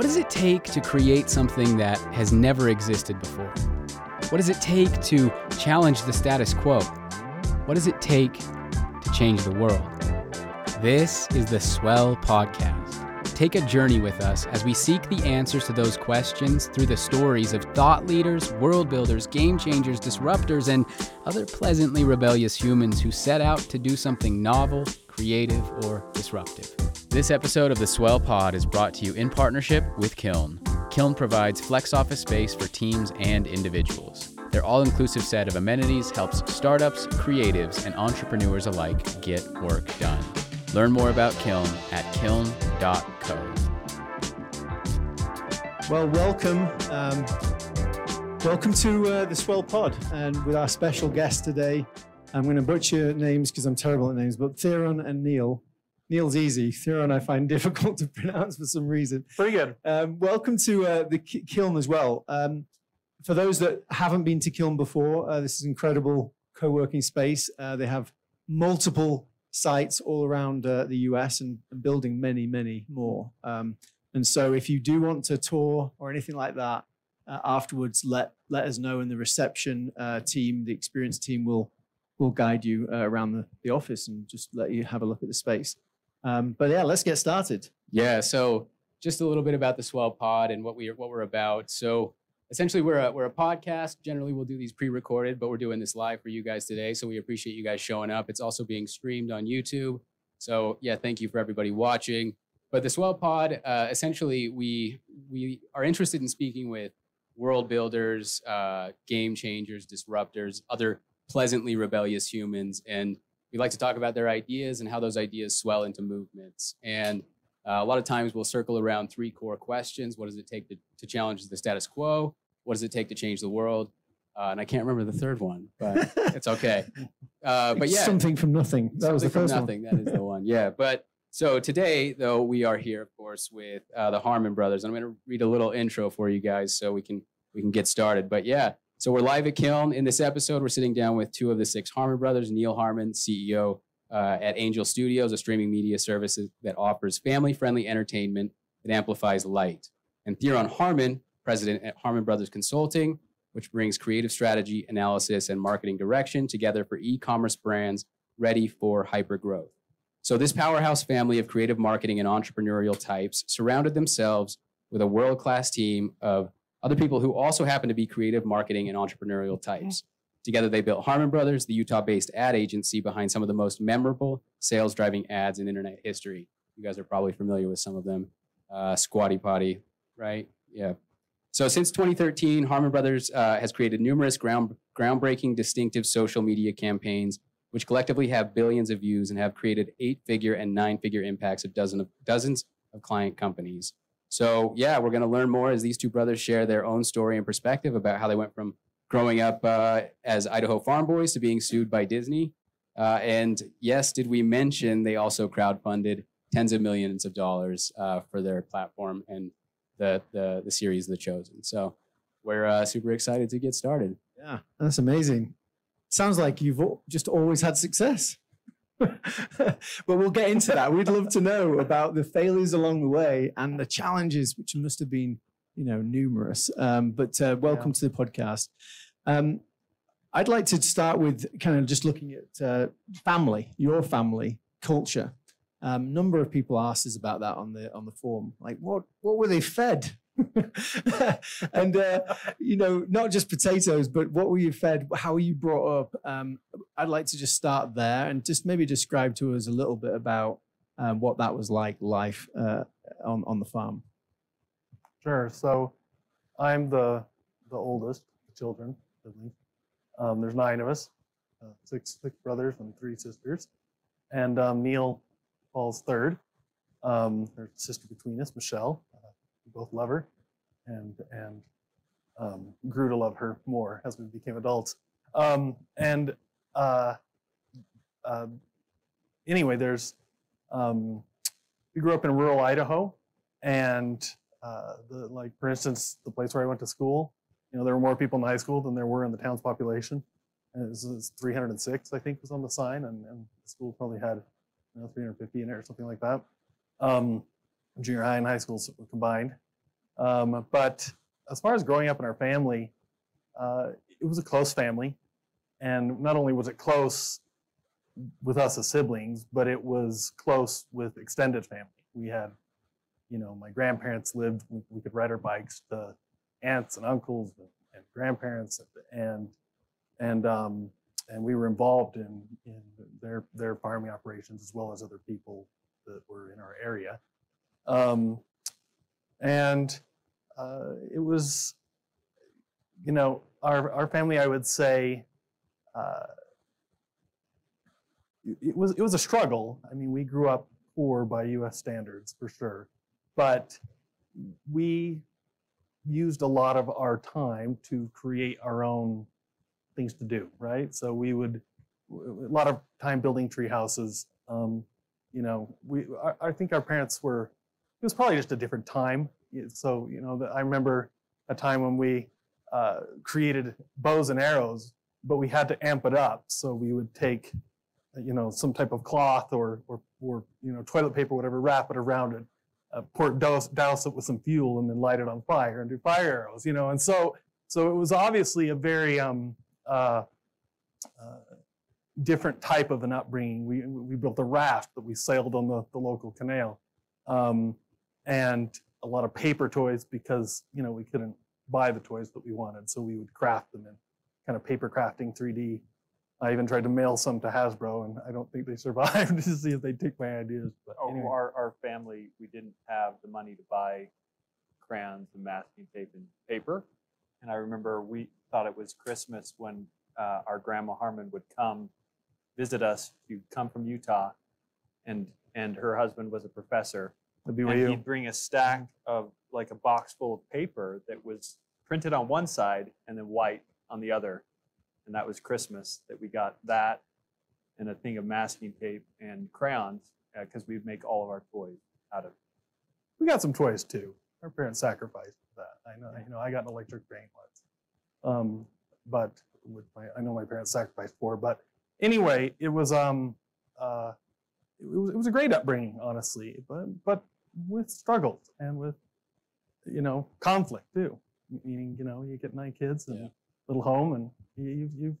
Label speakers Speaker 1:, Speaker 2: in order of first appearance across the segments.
Speaker 1: What does it take to create something that has never existed before? What does it take to challenge the status quo? What does it take to change the world? This is the Swell Podcast. Take a journey with us as we seek the answers to those questions through the stories of thought leaders, world builders, game changers, disruptors, and other pleasantly rebellious humans who set out to do something novel, creative, or disruptive. This episode of the Swell Pod is brought to you in partnership with Kiln. Kiln provides flex office space for teams and individuals. Their all inclusive set of amenities helps startups, creatives, and entrepreneurs alike get work done. Learn more about Kiln at kiln.co.
Speaker 2: Well, welcome. Um, welcome to uh, the Swell Pod. And with our special guest today, I'm going to butcher names because I'm terrible at names, but Theron and Neal. Neal's easy. Theron I find difficult to pronounce for some reason.
Speaker 3: Pretty good.
Speaker 2: Um, welcome to uh, the K- Kiln as well. Um, for those that haven't been to Kiln before, uh, this is incredible co-working space. Uh, they have multiple sites all around uh, the US and, and building many, many more. Um, and so if you do want to tour or anything like that uh, afterwards, let let us know, and the reception uh, team, the experience team, will will guide you uh, around the, the office and just let you have a look at the space. Um, but yeah, let's get started.
Speaker 1: Yeah, so just a little bit about the Swell Pod and what we are, what we're about. So essentially, we're a we're a podcast. Generally, we'll do these pre-recorded, but we're doing this live for you guys today. So we appreciate you guys showing up. It's also being streamed on YouTube. So yeah, thank you for everybody watching. But the Swell Pod, uh, essentially, we we are interested in speaking with world builders, uh, game changers, disruptors, other pleasantly rebellious humans, and we like to talk about their ideas and how those ideas swell into movements. And uh, a lot of times we'll circle around three core questions: What does it take to, to challenge the status quo? What does it take to change the world? Uh, and I can't remember the third one, but it's okay. Uh, but yeah,
Speaker 2: something from nothing. That was the first
Speaker 1: from
Speaker 2: one.
Speaker 1: nothing. That is the one. Yeah. But so today, though, we are here, of course, with uh, the Harmon brothers. I'm going to read a little intro for you guys so we can we can get started. But yeah, so we're live at Kiln. In this episode, we're sitting down with two of the six Harmon brothers. Neal Harmon, CEO uh, at Angel Studios, a streaming media service that offers family-friendly entertainment that amplifies light, and Theron Harmon, president at Harmon Brothers Consulting, which brings creative strategy, analysis, and marketing direction together for e-commerce brands ready for hypergrowth. So, this powerhouse family of creative marketing and entrepreneurial types surrounded themselves with a world class team of other people who also happen to be creative marketing and entrepreneurial types. Together, they built Harmon Brothers, the Utah based ad agency behind some of the most memorable sales driving ads in internet history. You guys are probably familiar with some of them. Uh, Squatty Potty, right? Yeah. So, since 2013, Harmon Brothers uh, has created numerous ground, groundbreaking, distinctive social media campaigns which collectively have billions of views and have created eight-figure and nine-figure impacts of dozen of dozens of client companies. So yeah, we're going to learn more as these two brothers share their own story and perspective about how they went from growing up uh, as Idaho farm boys to being sued by Disney. Uh, and yes, did we mention they also crowdfunded tens of millions of dollars uh, for their platform and the, the the series The Chosen. So we're uh, super excited to get started.
Speaker 2: Yeah, that's amazing. Sounds like you've just always had success. but we'll get into that. We'd love to know about the failures along the way and the challenges, which must have been, you know, numerous. Um, but uh, welcome to the podcast. Um, I'd like to start with kind of just looking at uh, family, your family culture. Um, number of people asked us about that on the on the form. Like, what what were they fed? and uh, you know, not just potatoes, but what were you fed? How were you brought up? Um, I'd like to just start there and just maybe describe to us a little bit about um, what that was like, life uh, on on the farm.
Speaker 3: Sure. So I'm the the oldest of children. Um, there's nine of us, uh, six six brothers and three sisters, and um, Neal falls third. Um, a sister between us, Michelle. Both love her, and and um, grew to love her more as we became adults. Um, and uh, uh, anyway, there's um, we grew up in rural Idaho, and uh, the, like for instance, the place where I went to school, you know, there were more people in high school than there were in the town's population. And it was, it was 306, I think, was on the sign, and, and the school probably had you know 350 in it or something like that. Um, junior high and high schools combined, Um, but as far as growing up in our family, uh, it was a close family, and not only was it close with us as siblings, but it was close with extended family. We had, you know, my grandparents lived. We, could ride our bikes to aunts and uncles and, and grandparents, and and um, and we were involved in in their their farming operations as well as other people that were in our area. Um, and uh, it was, you know, our our family. I would say. Uh, it was it was a struggle. I mean, we grew up poor by U.S. standards for sure, but we used a lot of our time to create our own things to do. Right, so we would a lot of time building tree houses. Um, you know, we I, I think our parents were. It was probably just a different time. So you know, I remember a time when we uh, created bows and arrows, but we had to amp it up. So we would take you know, some type of cloth or, or, or you know, toilet paper, whatever, wrap it around it, uh, pour douse, douse it with some fuel and then light it on fire and do fire arrows, you know. And so, so it was obviously a very um, uh, uh, different type of an upbringing. We, we built a raft that we sailed on the, the local canal. Um, and a lot of paper toys because, you know, we couldn't buy the toys that we wanted. So we would craft them in kind of paper crafting 3D I even tried to mail some to Hasbro, and I don't think they survived to see if they take my ideas. But
Speaker 4: oh,
Speaker 3: anyway.
Speaker 4: our, our family, we didn't have the money to buy crayons and masking tape and paper. And I remember we thought it was Christmas when uh, our grandma Harmon would come visit us. She'd come from Utah, and and her husband was a professor.
Speaker 3: The
Speaker 4: And he'd bring a stack of like a box full of paper that was printed on one side and then white on the other. And that was Christmas that we got that and a thing of masking tape and crayons because we'd make all of our toys out of.
Speaker 3: We got some toys too. Our parents sacrificed for that. I know. You know, I got an electric brain once, um, but with my, I know my parents sacrificed for. But anyway, it was um, uh, it was it was a great upbringing, honestly, but but with struggles and with you know conflict too. Meaning, you know, you get nine kids and
Speaker 1: Yeah.
Speaker 3: little home, and you you you,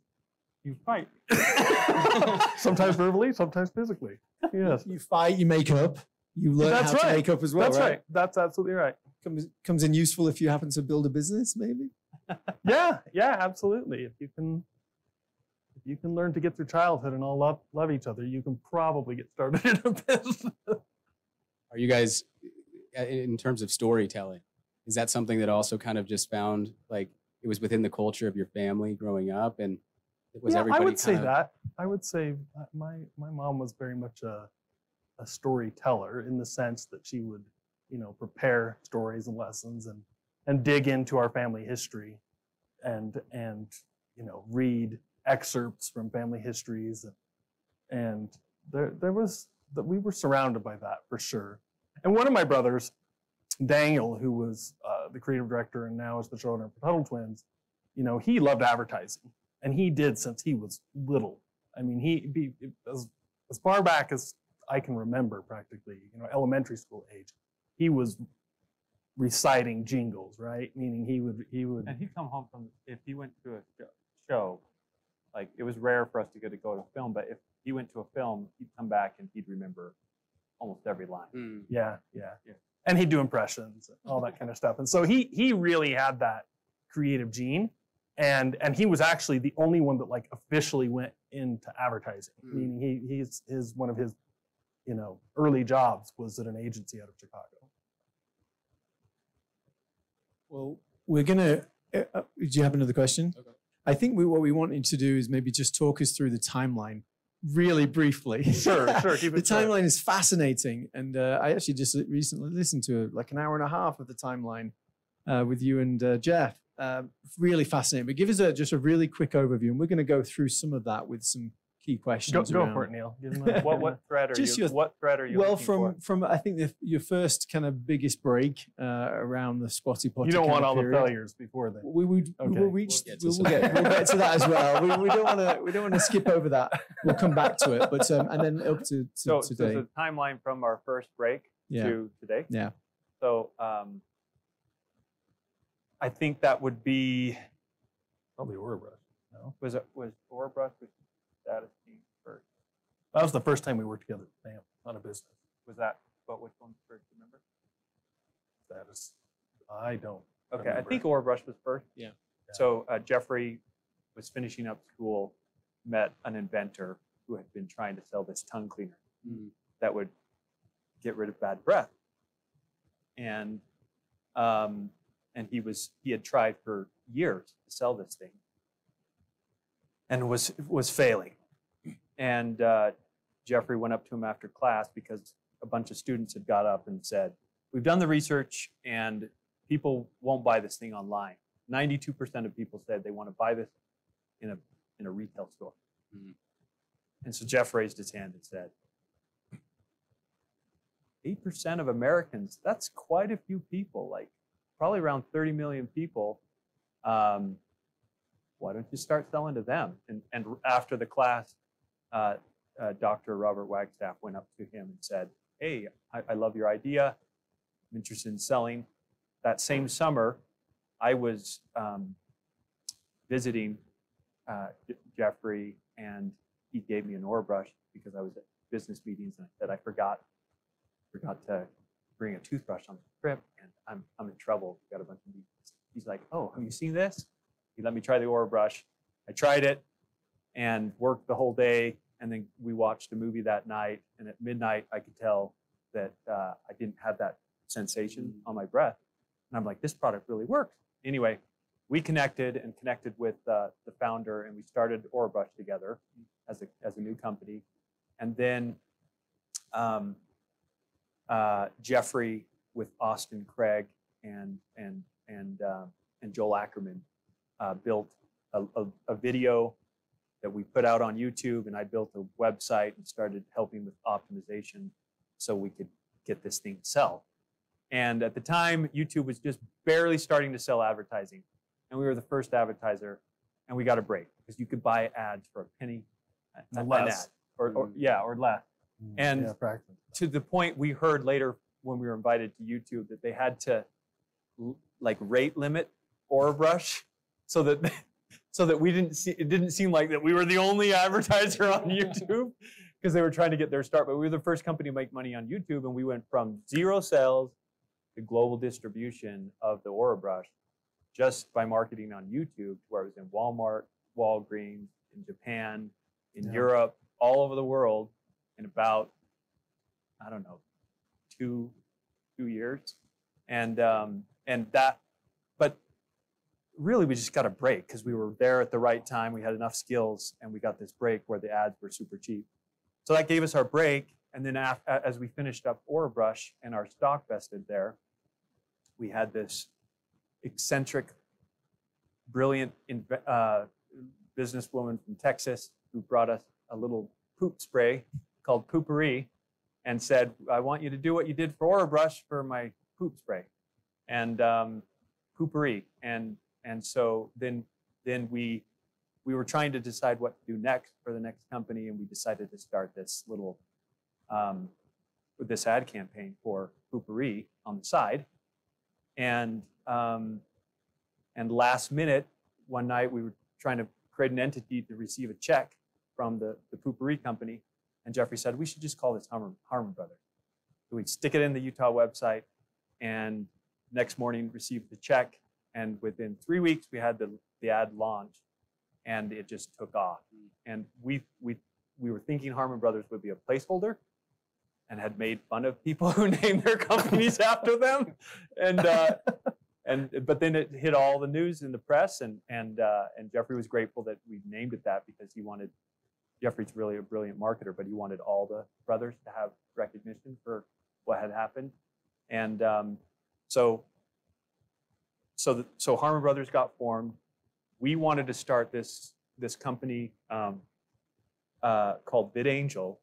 Speaker 3: you fight. sometimes verbally, sometimes physically. Yes.
Speaker 2: You fight, you make up, you learn
Speaker 3: That's
Speaker 2: how to
Speaker 3: right.
Speaker 2: make up as well.
Speaker 3: That's right. That's absolutely right.
Speaker 2: Comes comes in useful if you happen to build a business, maybe.
Speaker 3: Yeah, yeah, absolutely. If you can, if you can learn to get through childhood and all love love each other, you can probably get started in a business.
Speaker 1: Are you guys, uh, in terms of storytelling, is that something that also kind of just found like it was within the culture of your family growing up, and it was
Speaker 3: yeah, I
Speaker 1: everybody
Speaker 3: would say
Speaker 1: of-
Speaker 3: that. I would say my my mom was very much a a storyteller in the sense that she would, you know, prepare stories and lessons and and dig into our family history, and and you know read excerpts from family histories and and there there was that we were surrounded by that for sure. And one of my brothers, Daniel, who was uh, the creative director and now is the showrunner for Tuttle Twins, you know, he loved advertising, and he did since he was little. I mean, he be as as far back as I can remember, practically, you know, elementary school age, he was reciting jingles, right? Meaning he would he would
Speaker 4: And he'd come home from if he went to a show, like it was rare for us to get to go to film, but if he went to a film, he'd come back and he'd remember almost every line.
Speaker 1: Mm.
Speaker 3: Yeah, yeah,
Speaker 4: Yeah.
Speaker 3: And he'd do impressions, all that kind of stuff. And so he he really had that creative gene, and and he was actually the only one that like officially went into advertising.
Speaker 1: Mm.
Speaker 3: Meaning he he's his one of his, you know, early jobs was at an agency out of Chicago.
Speaker 2: Well, we're gonna. Uh, uh, do you have another question?
Speaker 1: Okay.
Speaker 2: I think we, what we wanted to do is maybe just talk us through the timeline, really briefly.
Speaker 3: Sure, sure,
Speaker 2: the
Speaker 3: it
Speaker 2: timeline is fascinating, and uh, I actually just recently listened to like an hour and a half of the timeline uh, with you and uh, Jeff. Uh, really fascinating. But give us a, just a really quick overview, and we're going to go through some of that with some key questions.
Speaker 3: Go, go
Speaker 2: around-
Speaker 3: for it, Neal. A-
Speaker 4: What what thread are
Speaker 2: Just
Speaker 4: you?
Speaker 2: your-
Speaker 4: what thread are you?
Speaker 2: Well, from
Speaker 4: for?
Speaker 2: from I think the, your first kind of biggest break uh, around the Squatty Potty.
Speaker 3: You don't
Speaker 2: kind
Speaker 3: want
Speaker 2: of
Speaker 3: all the failures before then.
Speaker 2: We would we
Speaker 3: Okay.
Speaker 2: will reach.
Speaker 1: We'll get to
Speaker 2: We'll, get, we'll get to that as well. We, we don't want to. We don't want to skip over that. We'll come back to it. But um, and then up to, to
Speaker 4: so, so
Speaker 2: today.
Speaker 4: the timeline from our first break
Speaker 2: yeah.
Speaker 4: to today.
Speaker 2: Yeah.
Speaker 4: So um, I think that would be
Speaker 3: Probably Orabrush. No,
Speaker 4: was it was Orabrush was Status King first.
Speaker 3: that was the first time we worked together. Bam, on a business.
Speaker 4: Was that but which one first? Remember?
Speaker 3: Status. I don't.
Speaker 4: Okay, I
Speaker 3: remember.
Speaker 4: think Orabrush was first.
Speaker 1: Yeah.
Speaker 3: Yeah.
Speaker 4: So uh, Jeffrey was finishing up school, met an inventor who had been trying to sell this tongue cleaner
Speaker 1: Mm.
Speaker 4: that would get rid of bad breath. And um, and he was he had tried for years to sell this thing, and was was failing. And uh, Jeffrey went up to him after class because a bunch of students had got up and said, "We've done the research, and people won't buy this thing online. Ninety-two percent of people said they want to buy this in a in a retail store."
Speaker 1: Mhm.
Speaker 4: And so Jeff raised his hand and said, 8% of Americans, that's quite a few people, like probably around 30 million people. Um, why don't you start selling to them? And, and after the class, uh, uh, Dr. Robert Wagstaff went up to him and said, Hey, I, I love your idea. I'm interested in selling. That same summer, I was um, visiting uh, Jeffrey, and he gave me an Orabrush because I was at business meetings and I said I forgot forgot to bring a toothbrush on the trip and I'm, I'm in trouble. Got a bunch of meetings. He's like, oh, have you seen this? He let me try the Orabrush. I tried it and worked the whole day. And then we watched a movie that night. And at midnight, I could tell that uh, I didn't have that sensation on my breath. And I'm like, this product really works. Anyway, we connected and connected with uh, the founder and we started Orabrush together as a, as a new company. And then um, uh, Jeffrey with Austin Craig and and and uh, and Joel Ackerman uh, built a, a, a video that we put out on YouTube, and I built a website and started helping with optimization so we could get this thing to sell. And at the time, YouTube was just barely starting to sell advertising, and we were the first advertiser, and we got a break because you could buy ads for a penny a-
Speaker 3: Less.
Speaker 4: or, or yeah, or less And-
Speaker 3: yeah,
Speaker 4: to the point we heard later when we were invited to YouTube that they had to like rate limit Orabrush so that so that we didn't see it didn't seem like that we were the only advertiser on YouTube because they were trying to get their start. But we were the first company to make money on YouTube, and we went from zero sales to global distribution of the Orabrush just by marketing on YouTube, to where I was in Walmart, Walgreens, in Japan, in
Speaker 3: Yeah.
Speaker 4: Europe, all over the world in about I don't know two two years, and um, and that, really we just got a break because we were there at the right time. We had enough skills, and we got this break where the ads were super cheap. So that gave us our break, and then af- as we finished up Orabrush and our stock vested there, we had this eccentric, brilliant uh, businesswoman from Texas who brought us a little poop spray called Poo-Pourri and said, I want you to do what you did for Orabrush for my poop spray. And um, Poo-Pourri. And and so then then we we were trying to decide what to do next for the next company, and we decided to start this little um, this ad campaign for Poo-Pourri on the side. And um, and last minute, one night we were trying to create an entity to receive a check from the, the Poo-Pourri company. And Jeffrey said, we should just call this Harmon, Harmon Brothers. So we stick it in the Utah website and next morning received the check. And within three weeks, we had the, the ad launched and it just took off. And we, we, we were thinking Harmon Brothers would be a placeholder and had made fun of people who named their companies after them. And, uh, and but then it hit all the news in the press and and uh, and Jeffrey was grateful that we named it that because he wanted Jeffrey's really a brilliant marketer, but he wanted all the brothers to have recognition for what had happened, and um, so so the, so Harmon Brothers got formed. We wanted to start this this company um, uh, called VidAngel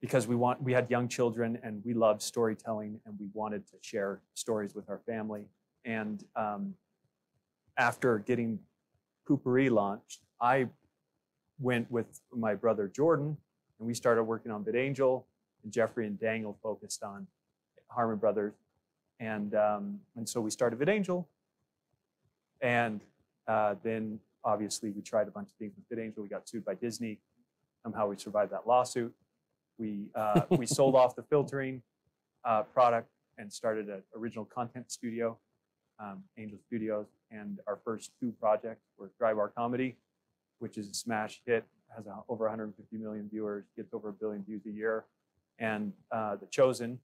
Speaker 4: because we want we had young children and we loved storytelling and we wanted to share stories with our family. And um, after getting Poo-Pourri launched, I went with my brother Jordan and we started working on VidAngel. And Jeffrey and Daniel focused on Harmon Brothers, and um, and so we started VidAngel. And uh, then obviously we tried a bunch of things with VidAngel. We got sued by Disney. Somehow we survived that lawsuit. We uh, we sold off the filtering uh, product and started an original content studio, um, Angel Studios. And our first two projects were Dry Bar Comedy, which is a smash hit, has a, over 150 million viewers, gets over a billion views a year, and uh, The Chosen,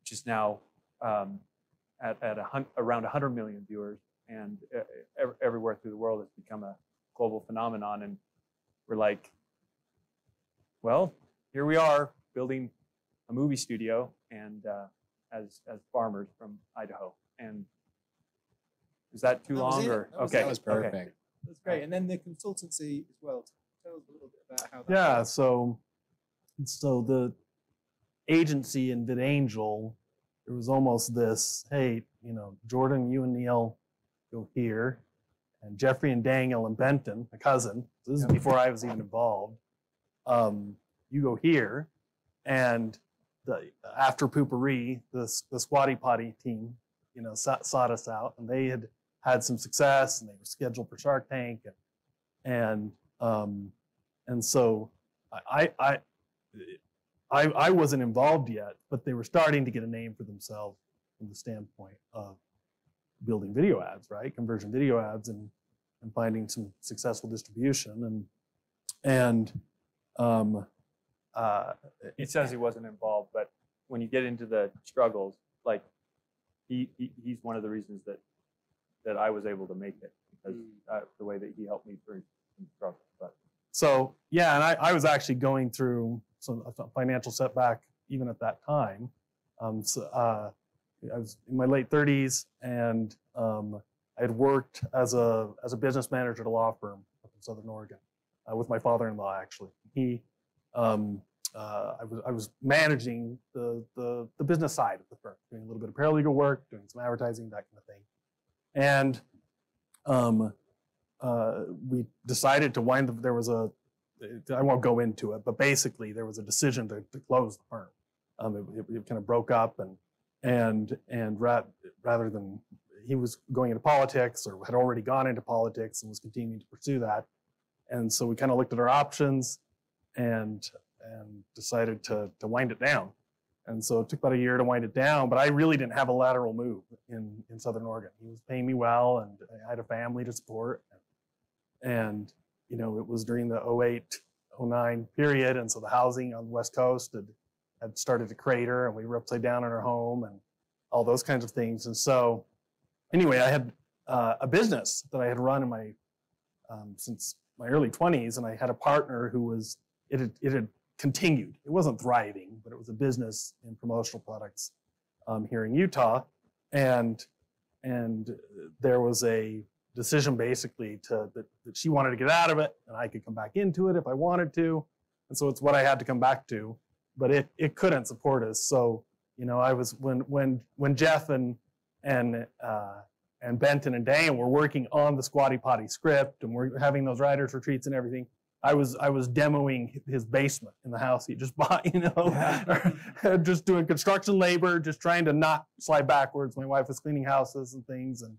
Speaker 4: which is now um, at, at a hun- around 100 million viewers, and uh, ev- everywhere through the world has become a global phenomenon. And we're like, well, here we are building a movie studio, and uh, as as farmers from Idaho. And is that too
Speaker 5: That
Speaker 4: long or
Speaker 5: That was-
Speaker 4: okay?
Speaker 1: That was
Speaker 4: okay.
Speaker 1: perfect.
Speaker 5: That's great. And then the consultancy as well. Tell us a little bit about how that
Speaker 3: Yeah,
Speaker 5: works.
Speaker 3: so so the agency in VidAngel, there was almost this, hey, you know, Jordan, you and Neal go here, and Jeffrey and Daniel and Benton, a cousin. So this is before I was even involved. Um, you go here, and the after Poo-Pourri, the the Squatty Potty team, you know, sought, sought us out, and they had had some success, and they were scheduled for Shark Tank, and and um, and so I, I, I, I wasn't involved yet, but they were starting to get a name for themselves from the standpoint of building video ads, right? Conversion video ads and and finding some successful distribution and and um, uh,
Speaker 4: He says he wasn't involved, but when you get into the struggles, like he, he he's one of the reasons that that I was able to make it because uh, the way that he helped me through some struggles. But
Speaker 3: so yeah, and I, I was actually going through some financial setback even at that time. Um, so, uh, I was in my late 30s, and um, I had worked as a as a business manager at a law firm up in Southern Oregon uh, with my father-in-law. Actually, he um, uh, I was I was managing the, the the business side of the firm, doing a little bit of paralegal work, doing some advertising, that kind of thing, and um, uh, we decided to wind. The, there was a I won't go into it, but basically there was a decision to, to close the firm. Um, it, it, it kind of broke up, and and and ra- rather than he was going into politics or had already gone into politics and was continuing to pursue that, and so we kind of looked at our options, and and decided to to wind it down. And so it took about a year to wind it down, but I really didn't have a lateral move in, in Southern Oregon. He was paying me well, and I had a family to support. And, you know, it was during the 08, 09 period. And so the housing on the West Coast had, had started to crater, and we were upside down in our home and all those kinds of things. And so, anyway, I had uh, a business that I had run in my um, since my early 20s, and I had a partner who was it had, it had continued. It wasn't thriving, but it was a business in promotional products um, here in Utah, and and there was a decision basically to that, that she wanted to get out of it, and I could come back into it if I wanted to, and so it's what I had to come back to, but it it couldn't support us. So you know, I was when when when Jeff and and uh, and Benton and Dan were working on the Squatty Potty script, and we're having those writers retreats and everything. I was I was demoing his basement in the house he just bought, you know, just doing construction labor, just trying to not slide backwards. My wife was cleaning houses and things, and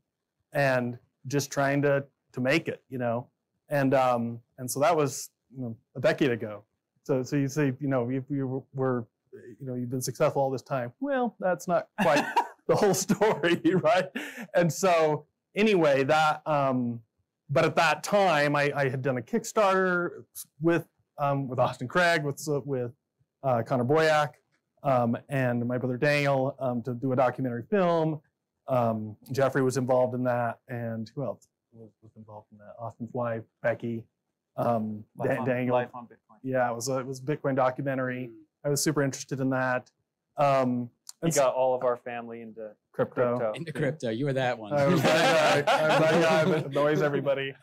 Speaker 3: and just trying to to make it, you know, and um and so that was you know a decade ago. So so you say you know you, you were you know you've been successful all this time. Well, that's not quite the whole story, right? And so anyway, that um but at that time, I, I had done a Kickstarter with um, with Austin Craig, with with uh, Connor Boyack, um, and my brother Daniel um, to do a documentary film. Um, Jeffrey was involved in that, and who else was, was involved in that? Austin's wife, Becky, um,
Speaker 4: life,
Speaker 3: Da-
Speaker 4: on,
Speaker 3: Daniel.
Speaker 4: life on Bitcoin.
Speaker 3: Yeah, it was a, it was a Bitcoin documentary. I was super interested in that. Um,
Speaker 4: He
Speaker 3: and so-
Speaker 4: got all of our family into
Speaker 3: crypto.
Speaker 4: crypto.
Speaker 1: Into crypto, you were that one.
Speaker 3: I was that guy. I'm that guy that annoys everybody.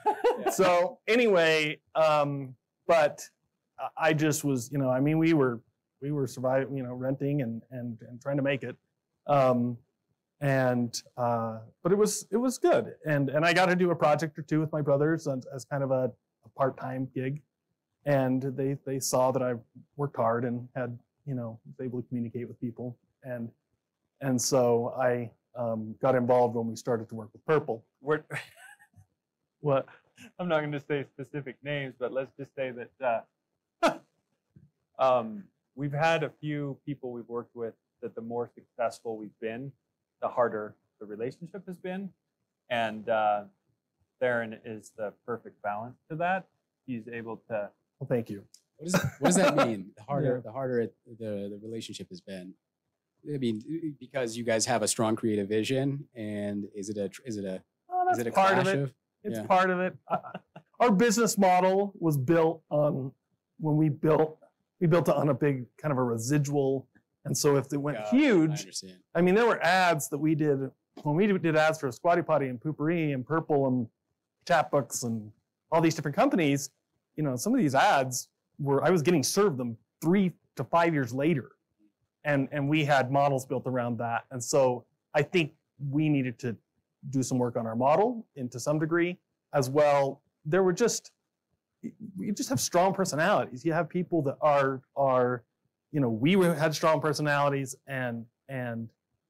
Speaker 4: Yeah.
Speaker 3: So anyway, um, but I- I just was, you know, I mean, we were we were surviving, you know, renting and and and trying to make it. Um, and uh, but it was it was good, and and I got to do a project or two with my brothers as, as kind of a, a part time gig, and they they saw that I worked hard and had you know was able to communicate with people, and and so I um, got involved when we started to work with Purple.
Speaker 4: Where,
Speaker 3: What?
Speaker 4: I'm not going to say specific names, but let's just say that uh, um, we've had a few people we've worked with that the more successful we've been, the harder the relationship has been. And uh, Theron is the perfect balance to that. He's able to.
Speaker 3: Well, thank you.
Speaker 1: What does, what does that mean? The harder,
Speaker 3: Yeah.
Speaker 1: the harder it, the the relationship has been. I mean, because you guys have a strong creative vision, and is it a is it a
Speaker 3: Oh,
Speaker 1: is it a
Speaker 3: part
Speaker 1: clash
Speaker 3: of it.
Speaker 1: of?
Speaker 3: It's
Speaker 1: Yeah.
Speaker 3: part of it. Uh, Our business model was built on when we built we built it on a big kind of a residual, and so if it went
Speaker 1: it. I
Speaker 3: huge. I mean, there were ads that we did when we did ads for Squatty Potty and Poo-Pourri and Purple and Chatbooks and all these different companies. You know, some of these ads were I was getting served them three to five years later, and and we had models built around that. And so I think we needed to do some work on our model and to some degree as well. There were just you just have strong personalities. You have people that are are you know we were- had strong personalities and and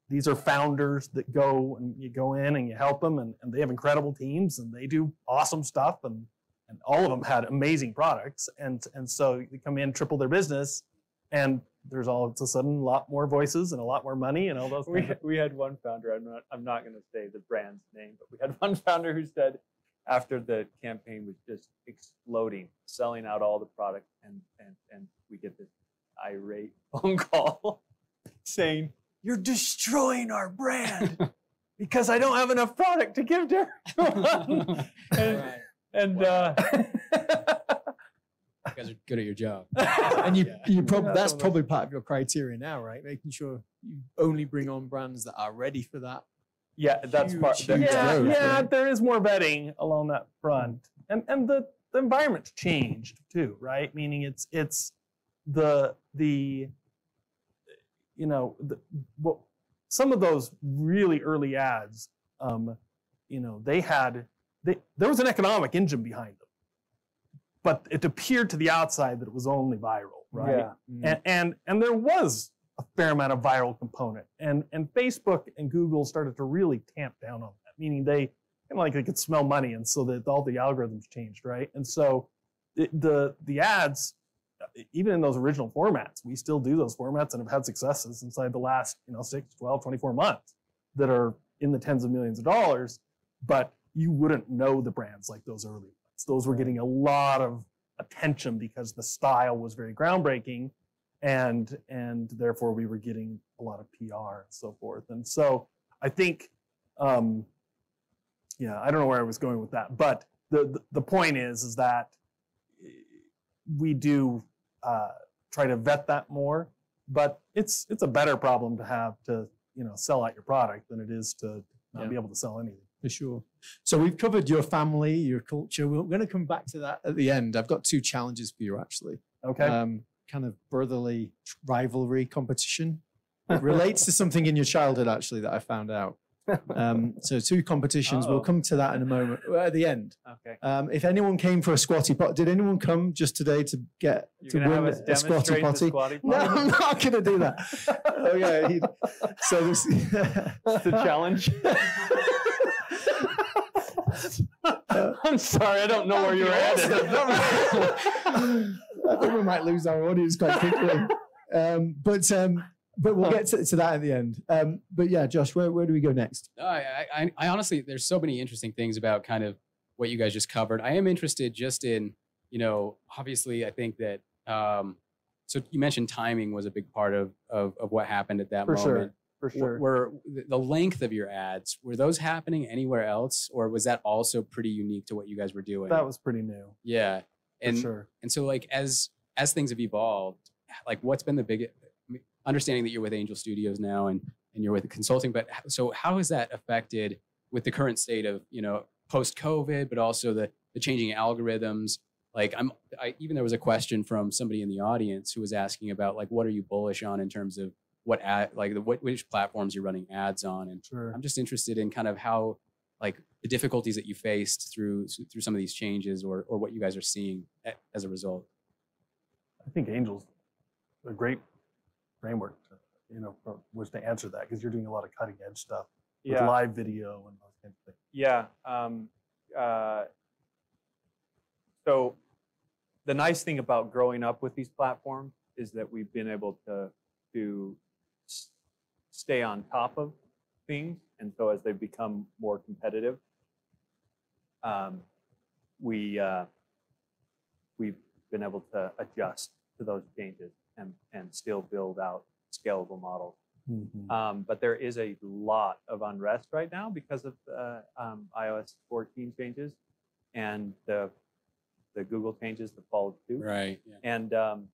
Speaker 3: these are founders that go and you go in and you help them and, and they have incredible teams and they do awesome stuff and and all of them had amazing products and and so they come in triple their business and there's all of a sudden a lot more voices and a lot more money and all those
Speaker 4: We,
Speaker 3: things.
Speaker 4: we had one founder. I'm not. I'm not going to say the brand's name, but we had one founder who said after the campaign was just exploding, selling out all the product, and and and we get this irate phone call saying, "You're destroying our brand." Because I don't have enough product to give to everyone. and
Speaker 1: Right.
Speaker 4: and uh,
Speaker 1: You guys are good at your job.
Speaker 2: And you,
Speaker 1: Yeah.
Speaker 2: you prob-
Speaker 3: Yeah,
Speaker 2: that's
Speaker 3: totally.
Speaker 2: probably part of your criteria now, right? Making sure you only bring on brands that are ready for that.
Speaker 4: yeah, that's part.
Speaker 2: Huge,
Speaker 4: that-
Speaker 2: huge
Speaker 3: yeah,
Speaker 2: growth,
Speaker 3: yeah,
Speaker 2: right?
Speaker 3: there is more vetting along that front, and and the the environment's changed too, right? Meaning it's it's the the you know the, what some of those really early ads, um, you know, they had they there was an economic engine behind them, but it appeared to the outside that it was only viral, right?
Speaker 4: Yeah.
Speaker 3: and, and and there was a fair amount of viral component and and facebook and google started to really tamp down on that meaning they kind of like they could smell money and so that all the algorithms changed right and so the the, the ads even in those original formats we still do those formats and have had successes inside the last you know 6 12 24 months that are in the tens of millions of dollars but you wouldn't know the brands like those early ones those were getting a lot of attention because the style was very groundbreaking and and therefore we were getting a lot of PR and so forth. And so I think um yeah, I don't know where I was going with that, but the the, the point is is that we do uh try to vet that more, but it's it's a better problem to have to, you know, sell out your product than it is to not
Speaker 4: Yeah.
Speaker 3: be able to sell anything.
Speaker 2: For sure. So we've covered your family, your culture. We're going to come back to that at the end. I've got two challenges for you, actually.
Speaker 3: Okay?
Speaker 2: Um, kind of brotherly rivalry competition. It relates to something in your childhood, actually, that I found out. Um, so two competitions.
Speaker 4: Oh.
Speaker 2: We'll come to that in a moment. uh, At the end.
Speaker 4: Okay.
Speaker 2: Um, if anyone came for a squatty pot, did anyone come just today to get
Speaker 4: You're
Speaker 2: to win
Speaker 4: us
Speaker 2: a squatty potty?
Speaker 4: squatty
Speaker 2: No. I'm not going to do that. oh yeah. he- so this.
Speaker 4: That's the challenge. I'm sorry, I don't know where you're at.
Speaker 2: I think we might lose our audience quite quickly. Um, but um, but we'll get to, to that at the end. Um, but yeah, Josh, where, where do we go next?
Speaker 1: I, I- I, honestly, there's so many interesting things about kind of what you guys just covered. I am interested just in, you know, obviously, I think that. Um, so you mentioned timing was a big part of of, of what happened at that
Speaker 3: For sure.
Speaker 1: moment.
Speaker 3: For
Speaker 1: W-
Speaker 3: sure.
Speaker 1: Were the- the length of your ads were those happening anywhere else, or was that also pretty unique to what you guys were doing?
Speaker 3: That was pretty new.
Speaker 1: yeah,
Speaker 3: For
Speaker 1: and
Speaker 3: sure.
Speaker 1: and so like as as things have evolved, like what's been the biggest understanding that you're with Angel Studios now and and you're with consulting, but so how has that affected with the current state of you know post COVID, but also the the changing algorithms? Like I'm, I even there was a question from somebody in the audience who was asking about like what are you bullish on in terms of what ad like the, what which platforms you're running ads on, and
Speaker 3: Sure.
Speaker 1: I'm just interested in kind of how like the difficulties that you faced through through some of these changes or or what you guys are seeing as a result.
Speaker 3: I think Angel's a great framework, to, you know, for which to answer that because you're doing a lot of cutting edge stuff with
Speaker 4: Yeah.
Speaker 3: live video and those kinds of things.
Speaker 4: Yeah. Um, uh, So the nice thing about growing up with these platforms is that we've been able to to stay on top of things, and so as they've become more competitive, um, we uh, we've been able to adjust to those changes and and still build out scalable models.
Speaker 3: Mhm.
Speaker 4: Um, but there is a lot of unrest right now because of uh, um, iOS 14 changes and the the Google changes that followed suit.
Speaker 1: Right. Yeah.
Speaker 4: And um,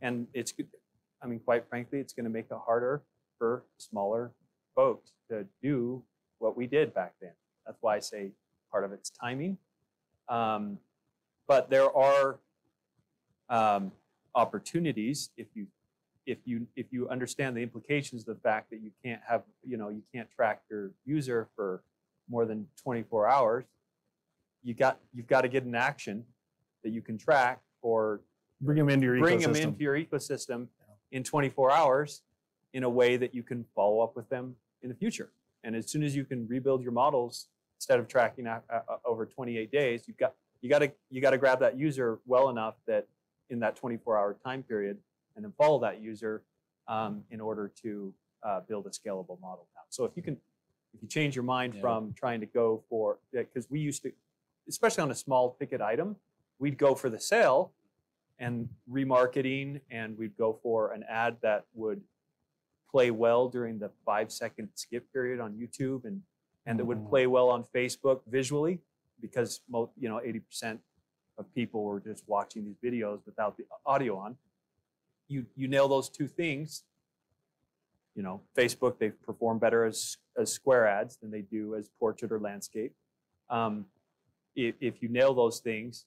Speaker 4: and it's I mean, quite frankly, it's going to make it harder for smaller folks to do what we did back then. That's why I say part of it's timing. Um, but there are um, opportunities if you if you if you understand the implications of the fact that you can't have you know you can't track your user for more than 24 hours you got you've got to get an action that you can track or
Speaker 3: Bring them into your
Speaker 4: bring
Speaker 3: ecosystem.
Speaker 4: them into your ecosystem in 24 hours in a way that you can follow up with them in the future and as soon as you can rebuild your models instead of tracking over 28 days you've got you got to you got to grab that user well enough that in that 24 hour time period and then follow that user um, in order to uh, build a scalable model now. So if you can, if you change your mind
Speaker 1: Yeah.
Speaker 4: from trying to go for, because we used to, especially on a small ticket item, we'd go for the sale and remarketing, and we'd go for an ad that would play well during the five second skip period on YouTube and and that would
Speaker 3: Mhm.
Speaker 4: play well on Facebook visually because you know 80% of people were just watching these videos without the audio on you you nail those two things you know facebook they perform better as as square ads than they do as portrait or landscape um, if, if you nail those things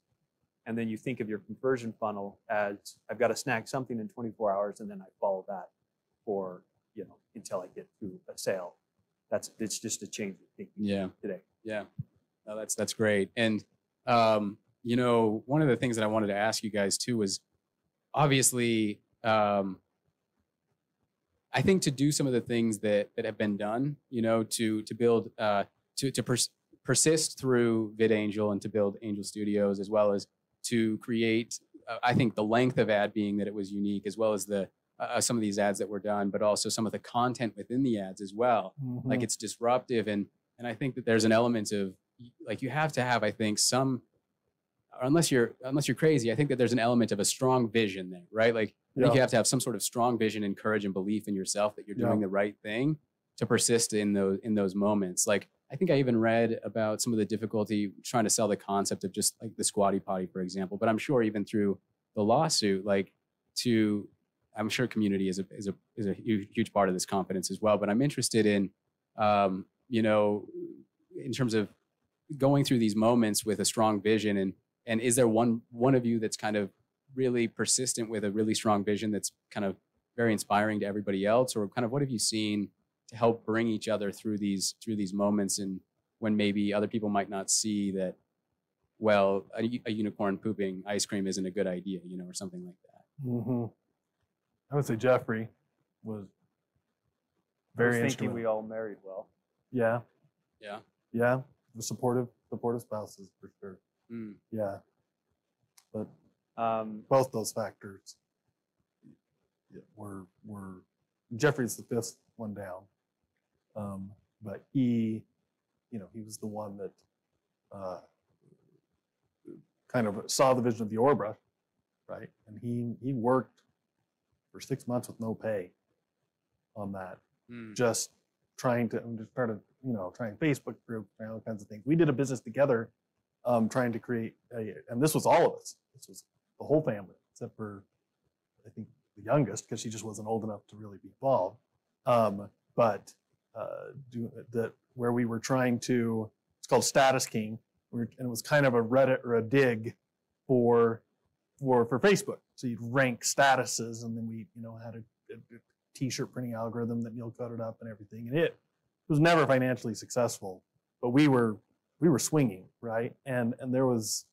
Speaker 4: and then you think of your conversion funnel as i've got to snag something in 24 hours and then i follow that for you know until i get to a sale that's it's just a change of thinking
Speaker 1: Yeah.
Speaker 4: today
Speaker 1: Yeah. No, that's that's great. And um, you know, one of the things that I wanted to ask you guys too was obviously um I think to do some of the things that that have been done, you know, to to build uh to to pers- persist through VidAngel and to build Angel Studios as well as to create uh, I think the length of ad being that it was unique as well as the uh, some of these ads that were done, but also some of the content within the ads as well like
Speaker 3: Mhm.
Speaker 1: it's disruptive and and i think that there's an element of like you have to have i think some unless you're unless you're crazy i think that there's an element of a strong vision there right like i think
Speaker 3: Yeah.
Speaker 1: you have to have some sort of strong vision and courage and belief in yourself that you're
Speaker 3: Yeah.
Speaker 1: doing the right thing to persist in those in those moments like i think i even read about some of the difficulty trying to sell the concept of just like the squatty potty for example but i'm sure even through the lawsuit like to i'm sure community is a is a is a huge, huge part of this confidence as well but i'm interested in um, you know, in terms of going through these moments with a strong vision and and is there one one of you that's kind of really persistent with a really strong vision that's kind of very inspiring to everybody else? Or kind of what have you seen to help bring each other through these through these moments and when maybe other people might not see that well a unicorn pooping ice cream isn't a good idea you know or something like that?
Speaker 3: Mhm. I would say Jeffrey was
Speaker 4: I
Speaker 3: very
Speaker 4: was thinking we all married well.
Speaker 3: Yeah,
Speaker 1: yeah.
Speaker 3: Yeah, the supportive, supportive spouses for sure.
Speaker 1: Mm.
Speaker 3: Yeah, but
Speaker 4: um,
Speaker 3: both those factors yeah, were were Jeffrey's the fifth one down, um, but he, you know, he was the one that uh, kind of saw the vision of the Orbra, right? And he he worked for six months with no pay on that,
Speaker 1: Mm.
Speaker 3: just trying to and just started, you know, trying Facebook group, trying all kinds of things. We did a business together, um, trying to create a, and this was all of us. This was the whole family, except for I think the youngest, because she just wasn't old enough to really be involved. Um, but uh, do that where we were trying to, it's called Status King, we were, and it was kind of a Reddit or a Digg for for for Facebook. So you'd rank statuses, and then we, you know, had a, a, a t-shirt printing algorithm that Neal coded up and everything, and it was never financially successful. But we were we were swinging right, and and there was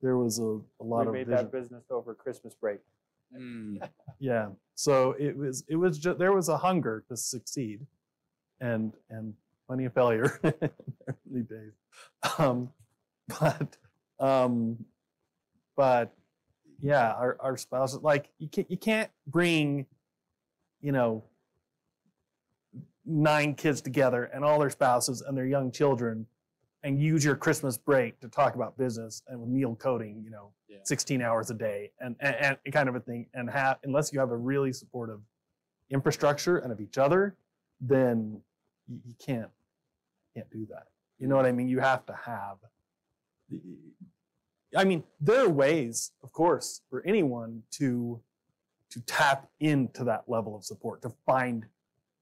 Speaker 3: there was a, a lot
Speaker 4: we
Speaker 3: of
Speaker 4: made
Speaker 3: vision.
Speaker 4: that business over Christmas break.
Speaker 1: Mm.
Speaker 3: yeah so it was it was just there was a hunger to succeed and and plenty of failure in the early days um but um but yeah, our, our spouses like you can't you can't bring, you know, nine kids together and all their spouses and their young children and use your Christmas break to talk about business and with Neal coding, you know,
Speaker 1: Yeah.
Speaker 3: 16 hours a day and, and, and kind of a thing. And have unless you have a really supportive infrastructure and of each other, then you, you can't can't do that. You know what I mean? You have to have. I mean, there are ways, of course, for anyone to to tap into that level of support, to find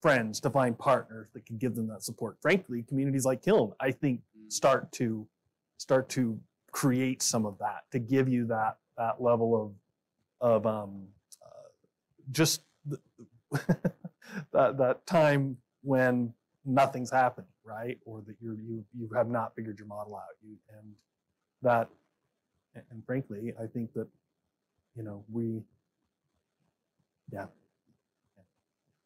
Speaker 3: friends, to find partners that can give them that support. Frankly, communities like Kiln, I think, start to start to create some of that to give you that that level of of um, uh, just the, that that time when nothing's happening, right? Or that you're you you have not figured your model out. You and that and, and frankly, I think that you know we yeah.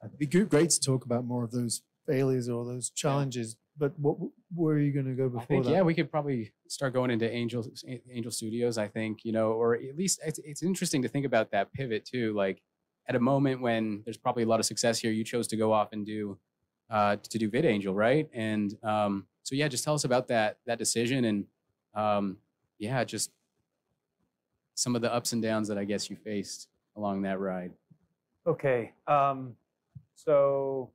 Speaker 2: It'd be good, great to talk about more of those failures or those challenges. But what where are you going to go
Speaker 1: I
Speaker 2: before
Speaker 1: think
Speaker 2: that?
Speaker 1: yeah, we could probably start going into Angel Angel Studios. I think you know, or at least it's, it's interesting to think about that pivot too. Like at a moment when there's probably a lot of success here, you chose to go off and do uh, to do VidAngel, right? And um, so yeah, just tell us about that that decision and um, yeah, just some of the ups and downs that I guess you faced along that ride.
Speaker 4: Okay. Um, so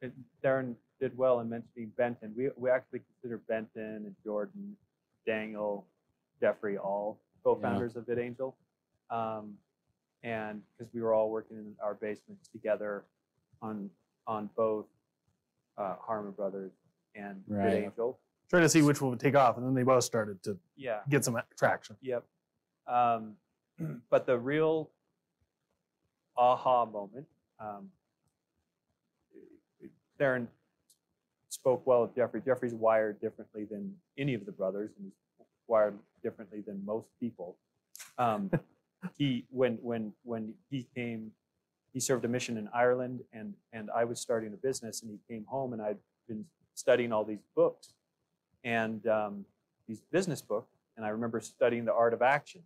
Speaker 4: it, Darren did well in mentioning Benton. We, we actually consider Benton and Jordan, Daniel, Jeffrey all co-founders of VidAngel. Um, and because we were all working in our basements together on on both uh, Harmon Brothers and
Speaker 1: Right.
Speaker 4: VidAngel.
Speaker 3: Trying to see which one would take off, and then they both started to
Speaker 4: Yeah.
Speaker 3: get some traction.
Speaker 4: Yep. Um, but the real aha moment, um, Darren spoke well of Jeffrey. Jeffrey's wired differently than any of the brothers, and he's wired differently than most people. Um, he when when when he came, he served a mission in Ireland, and and I was starting a business, and he came home, and I'd been studying all these books, and um, these business books, and I remember studying the art of action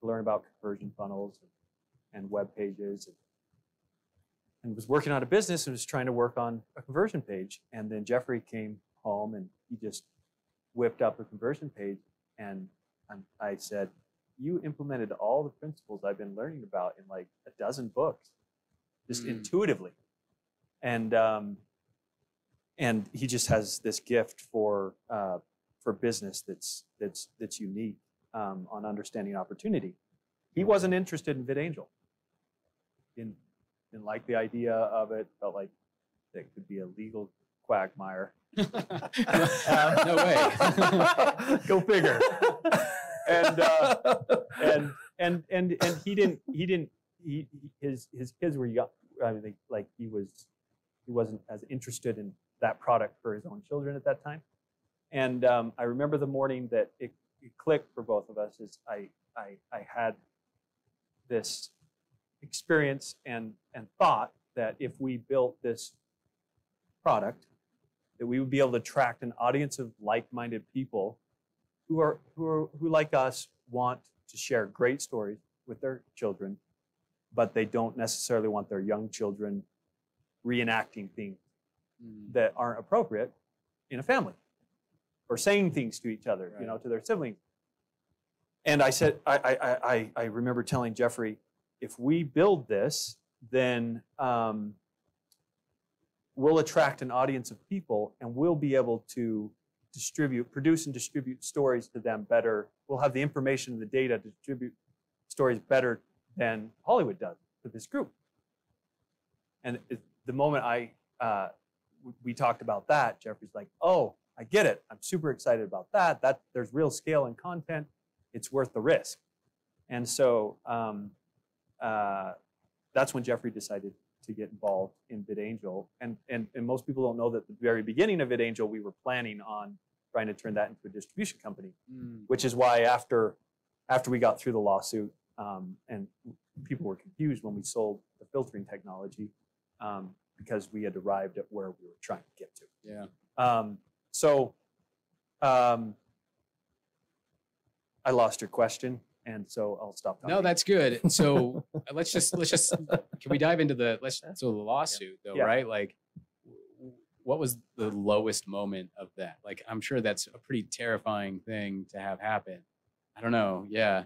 Speaker 4: to learn about conversion funnels and, and web pages, and, and was working on a business and was trying to work on a conversion page, and then Jeffrey came home and he just whipped up a conversion page, and, I said, "You implemented all the principles I've been learning about in like a dozen books, just
Speaker 1: Mm.
Speaker 4: intuitively," and um, and he just has this gift for uh, for business that's that's that's unique um, on understanding opportunity. He wasn't interested in VidAngel. Didn't didn't like the idea of it. Felt like it could be a legal quagmire.
Speaker 1: no way.
Speaker 3: Go figure.
Speaker 4: And uh, and and and and he didn't he didn't he he- his his kids were young. I mean, like he was he wasn't as interested in that product for his own children at that time. And um, I remember the morning that it, it clicked for both of us. Is I I I had this experience and and thought that if we built this product, that we would be able to attract an audience of like-minded people who are who are who like us want to share great stories with their children, but they don't necessarily want their young children reenacting things
Speaker 1: Mm.
Speaker 4: that aren't appropriate in a family or saying things to each other, you know, to their siblings. And I said, I, I- I, I remember telling Jeffrey, if we build this, then um, we'll attract an audience of people and we'll be able to distribute, produce and distribute stories to them better. We'll have the information and the data to distribute stories better than Hollywood does to this group. And it, the moment I uh, we talked about that, Jeffrey's like, "Oh, I get it. I'm super excited about that. That there's real scale and content. It's worth the risk." And so um, uh, that's when Jeffrey decided to get involved in VidAngel. And, and and most people don't know that the very beginning of VidAngel, we were planning on trying to turn that into a distribution company
Speaker 1: Mm.
Speaker 4: which is why after after we got through the lawsuit um, and people were confused when we sold the filtering technology um, because we had arrived at where we were trying to get to.
Speaker 1: Yeah.
Speaker 4: Um, so um, I lost your question, and so I'll stop. Talking.
Speaker 1: No, that's good. So uh, let's just let's just can we dive into the let's so the lawsuit though,
Speaker 4: Yeah.
Speaker 1: right? Like, what was the lowest moment of that? Like, I'm sure that's a pretty terrifying thing to have happen. I don't know. Yeah.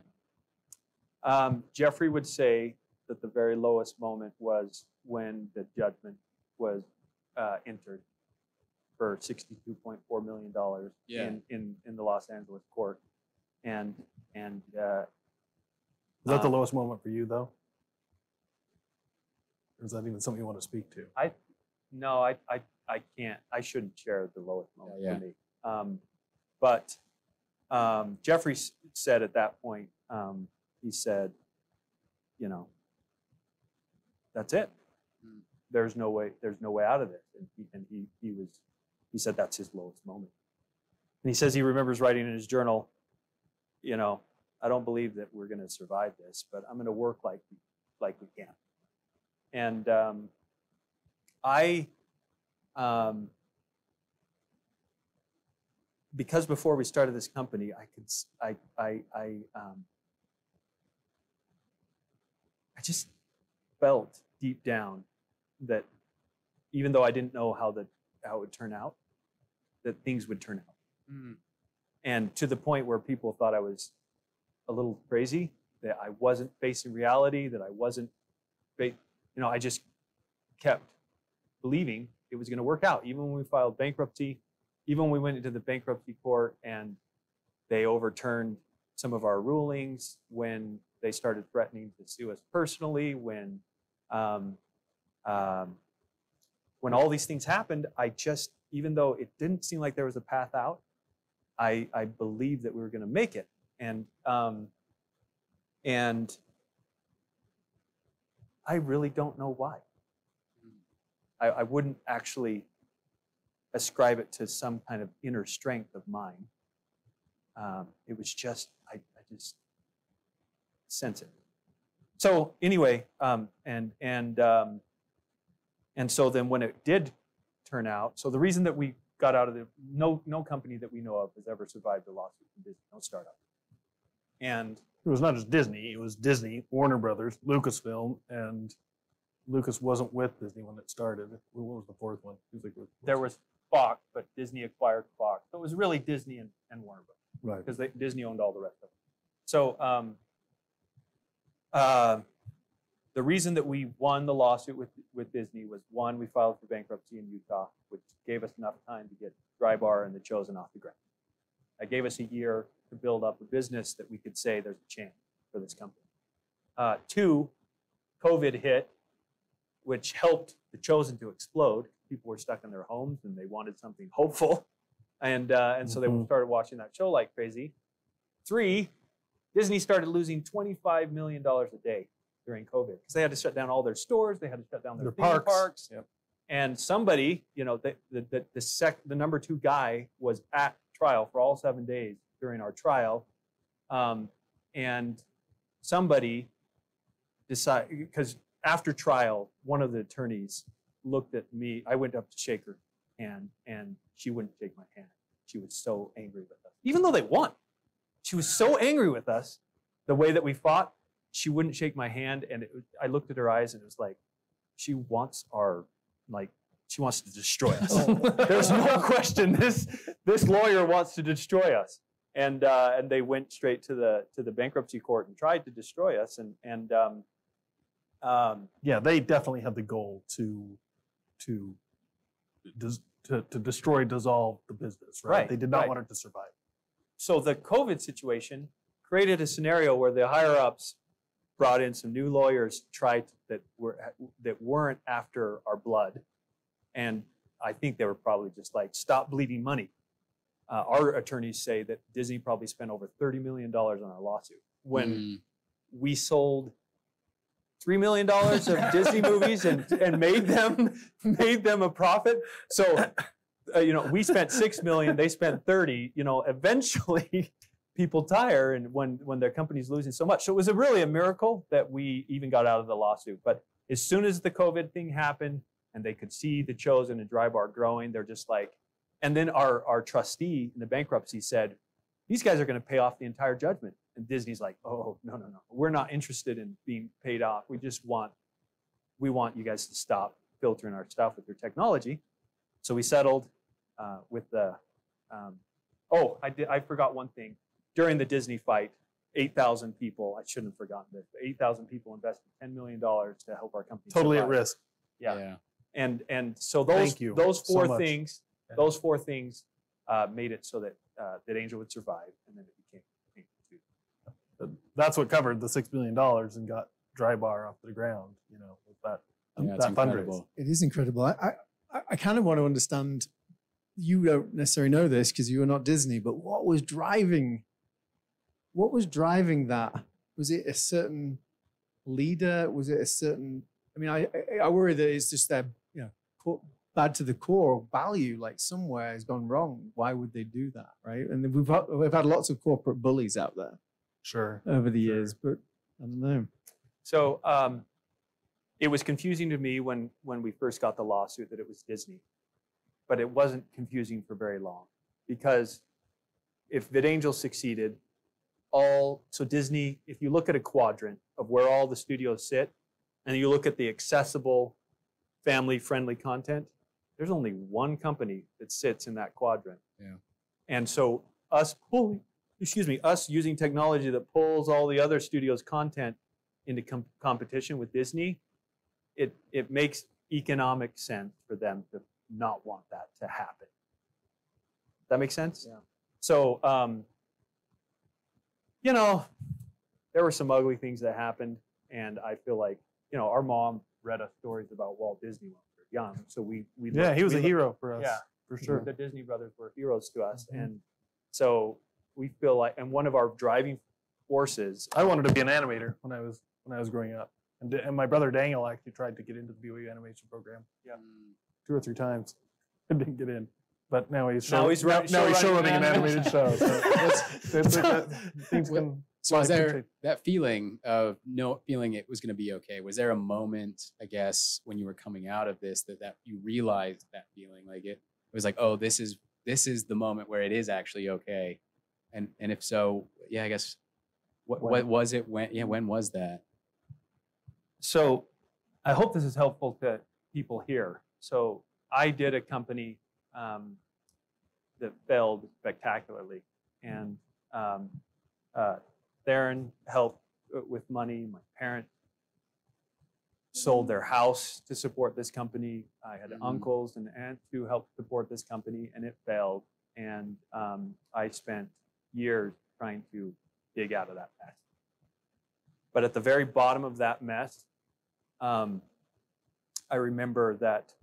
Speaker 4: Um, Jeffrey would say that the very lowest moment was when the judgment was uh, entered for $62.4 million
Speaker 1: Yeah.
Speaker 4: in, in, in the Los Angeles court. And, and uh,
Speaker 3: Is that the
Speaker 4: Um,
Speaker 3: lowest moment for you, though? Or is that even something you want to speak to?
Speaker 4: I no, I, I, I can't, I shouldn't share the lowest moment
Speaker 1: yeah.
Speaker 4: for me. Um, but um, Jeffrey s- said at that point, um, he said, you know, that's it.
Speaker 1: Mm.
Speaker 4: There's no way, there's no way out of this. And he, and he, he was, he said that's his lowest moment. And he says he remembers writing in his journal, you know, I don't believe that we're going to survive this, but I'm going to work like, like we can. And um, I, um, because before we started this company, I could, I I I, um, I just felt deep down that even though I didn't know how that how it would turn out, that things would turn out.
Speaker 1: Mm.
Speaker 4: And to the point where people thought I was a little crazy, that I wasn't facing reality, that I wasn't, you know, I just kept believing it was going to work out. Even when we filed bankruptcy, even when we went into the bankruptcy court and they overturned some of our rulings, when they started threatening to sue us personally, when um, um, when all these things happened, I just, even though it didn't seem like there was a path out, I, I believed that we were going to make it. And, um, and I really don't know why. I, I wouldn't actually ascribe it to some kind of inner strength of mine. Um, it was just, I, I just sense it. So anyway, um, and and um, and so then when it did turn out, so the reason that we got out of the no no company that we know of has ever survived a lawsuit from Disney, no startup. And
Speaker 3: It was not just Disney, it was Disney, Warner Brothers, Lucasfilm, and Lucas wasn't with Disney when it started. What was the fourth one? Was like,
Speaker 4: there was Fox, but Disney acquired Fox. So it was really Disney and, and Warner Brothers.
Speaker 3: right.
Speaker 4: because Disney owned all the rest of it. So um, uh, the reason that we won the lawsuit with, with Disney was one, we filed for bankruptcy in Utah, which gave us enough time to get Dry Bar and the Chosen off the ground. That gave us a year to build up a business that we could say there's a chance for this company. Uh, two, COVID hit, which helped the Chosen to explode. People were stuck in their homes and they wanted something hopeful. And, uh, and so they
Speaker 3: Mhm.
Speaker 4: started watching that show like crazy. Three, Disney started losing $25 million a day during COVID because they had to shut down all their stores, they had to shut down their,
Speaker 3: Their parks.
Speaker 4: parks.
Speaker 3: Yep.
Speaker 4: And somebody, you know, the, the, the, the, sec, the number two guy was at trial for all seven days during our trial. Um, and somebody decided, because after trial, one of the attorneys looked at me. I went up to shake her hand, and she wouldn't shake my hand. She was so angry with us, even though they won. She was so angry with us, the way that we fought. She wouldn't shake my hand, and it, I looked at her eyes, and it was like, she wants our, like, she wants to destroy us. There's no question. This this lawyer wants to destroy us, and uh, and they went straight to the to the bankruptcy court and tried to destroy us, and and um, um,
Speaker 3: yeah, they definitely had the goal to to to, to destroy, dissolve the business. Right.
Speaker 4: Right,
Speaker 3: They did not
Speaker 4: right.
Speaker 3: want it to survive.
Speaker 4: so the COVID situation created a scenario where the higher ups brought in some new lawyers tried that were that weren't after our blood, and I think they were probably just like stop bleeding money. Uh, our attorneys say that Disney probably spent over thirty million dollars on our lawsuit when
Speaker 1: Mm.
Speaker 4: we sold three million dollars of Disney movies and, and made them made them a profit. So, uh, you know, we spent six million, they spent thirty. You know, eventually, people tire, and when when their company's losing so much, so it was a really a miracle that we even got out of the lawsuit. But as soon as the COVID thing happened, and they could see the chosen and dry bar growing, they're just like, and then our our trustee in the bankruptcy said, these guys are going to pay off the entire judgment And Disney's like, oh, no, no, no. We're not interested in being paid off. We just want, we want you guys to stop filtering our stuff with your technology. So we settled uh, with the, um, oh, I did, I forgot one thing. During the Disney fight, 8,000 people, I shouldn't have forgotten this, 8,000 people invested $10 million to help our company.
Speaker 3: Totally at risk.
Speaker 4: Yeah. And, and so those,
Speaker 3: Thank you
Speaker 4: those four
Speaker 3: much.
Speaker 4: things,
Speaker 3: Yeah.
Speaker 4: those four things uh, made it so that, uh, that Angel would survive and then it became Angel 2.
Speaker 3: That's what covered the six million dollars and got Dry Bar off the ground. You know, with that
Speaker 1: Yeah, it's
Speaker 3: that fundraise.
Speaker 1: incredible.
Speaker 2: It is incredible. I, I, I kind of want to understand. You don't necessarily know this because you are not Disney, but what was driving? What was driving that? Was it a certain leader? Was it a certain? I mean, I I, worry that it's just their you know bad to the core value. Like somewhere has gone wrong. Why would they do that, right? And we've had, we've had lots of corporate bullies out there
Speaker 3: Sure.
Speaker 2: over the
Speaker 3: Sure.
Speaker 2: years, but I don't know.
Speaker 4: So um, it was confusing to me when when we first got the lawsuit that it was Disney, but it wasn't confusing for very long because if VidAngel succeeded, all so Disney, if you look at a quadrant of where all the studios sit, and you look at the accessible, family-friendly content, there's only one company that sits in that quadrant.
Speaker 1: Yeah.
Speaker 4: And so us pulling, excuse me, us using technology that pulls all the other studios' content into com- competition with Disney, it it makes economic sense for them to not want that to happen. That makes sense.
Speaker 5: Yeah.
Speaker 4: So, um, you know, there were some ugly things that happened, and I feel like you know our mom read us stories about Walt Disney when we were young, so we we
Speaker 3: Yeah,
Speaker 4: looked-
Speaker 3: he was a
Speaker 4: looked-
Speaker 3: hero for us.
Speaker 4: Yeah.
Speaker 3: for sure.
Speaker 4: the Disney brothers were heroes to us,
Speaker 3: Mhm.
Speaker 4: and so we feel like, and one of our driving forces.
Speaker 3: I wanted to be an animator when I was when I was growing up, and, and my brother Daniel actually tried to get into the BYU animation program Yeah, two or three times and didn't get in. But now he's
Speaker 4: Now he's
Speaker 3: now,
Speaker 4: run-
Speaker 3: now he's
Speaker 4: show
Speaker 3: show
Speaker 4: running
Speaker 3: running an
Speaker 4: an
Speaker 3: animated show. So it's, it's like that, things can.
Speaker 1: So was there
Speaker 3: change.
Speaker 1: that feeling of no feeling it was going to be okay? Was there a moment, I guess, when you were coming out of this that that you realized that feeling like it, it was like, oh, this is this is the moment where it is actually okay, and and if so, yeah, I guess, what
Speaker 4: When?
Speaker 1: what was it when? Yeah, when was that?
Speaker 4: So I hope this is helpful to people here. So I did a company um, that failed spectacularly, and um, uh, Theron helped uh, with money. My parents sold their house to support this company. I had
Speaker 1: Mhm.
Speaker 4: uncles and aunts who helped support this company, and it failed. And um, I spent years trying to dig out of that mess. But at the very bottom of that mess, um, I remember that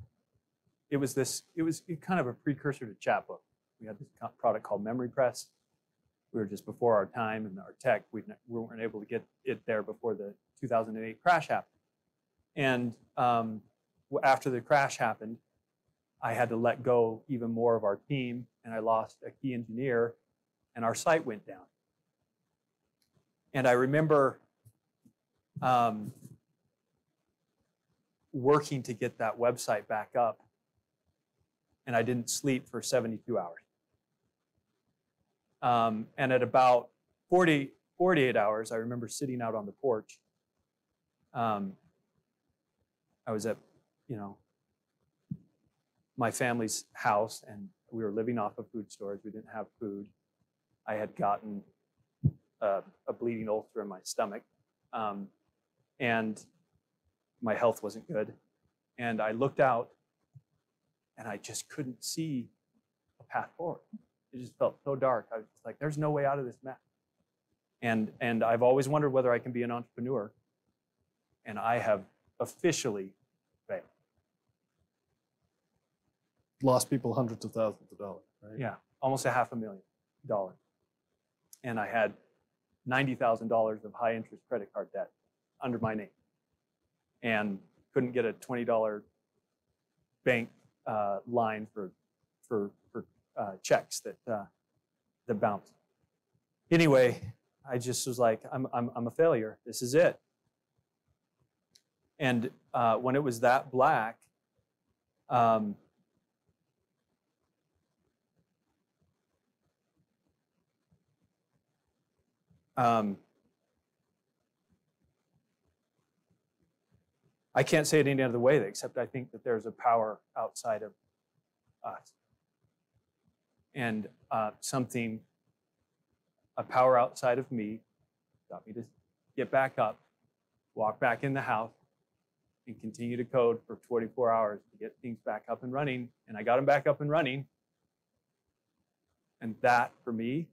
Speaker 4: it was this, it was kind of a precursor to Chatbook. We had this product called Memory Press. We were just before our time and our tech, we weren't able to get it there before the 2008 crash happened. And um, after the crash happened, I had to let go even more of our team, and I lost a key engineer, and our site went down. And I remember um, working to get that website back up, and I didn't sleep for 72 hours. Um, and at about 40, 48 hours, I remember sitting out on the porch. Um, I was at, you know, my family's house, and we were living off of food storage. We didn't have food. I had gotten a, a bleeding ulcer in my stomach, um, and my health wasn't good. And I looked out, and I just couldn't see a path forward. It just felt so dark. I was just like, "There's no way out of this mess." And and I've always wondered whether I can be an entrepreneur, and I have officially failed.
Speaker 3: Lost people hundreds of thousands of dollars. Right?
Speaker 4: Yeah, almost a half a million dollars. And I had $90,000 of high interest credit card debt under my name and couldn't get a $20 bank uh, line for, for, for uh, checks that, uh, that bounced. Anyway, I just was like, I'm, I'm, I'm a failure. This is it. And uh, when it was that black, um, um, I can't say it any other way except I think that there's a power outside of us. And uh, something, a power outside of me, got me to get back up, walk back in the house, and continue to code for 24 hours to get things back up and running. And I got them back up and running. And that, for me,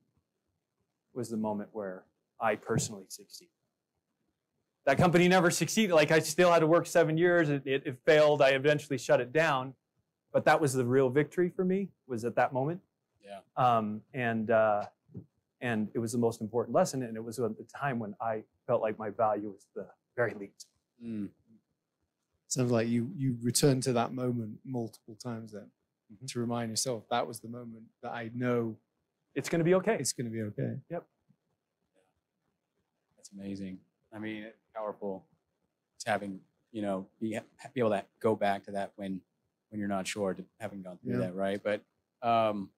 Speaker 4: was the moment where I personally succeeded. That company never succeeded. Like I still had to work seven years. It, it, it failed. I eventually shut it down. But that was the real victory for me. Was at that moment.
Speaker 1: Yeah.
Speaker 4: Um, and uh, and it was the most important lesson. And it was at the time when I felt like my value was the very least.
Speaker 1: Mm.
Speaker 2: Sounds like you you returned to that moment multiple times then
Speaker 4: Mhm.
Speaker 2: to remind yourself that was the moment that I know
Speaker 4: It's going to be okay.
Speaker 2: it's going to be okay. Yep.
Speaker 1: That's amazing. I mean, it's powerful. It's having you know be, be able to go back to that when when you're not sure, to having gone through
Speaker 2: Yeah.
Speaker 1: that, right? But um,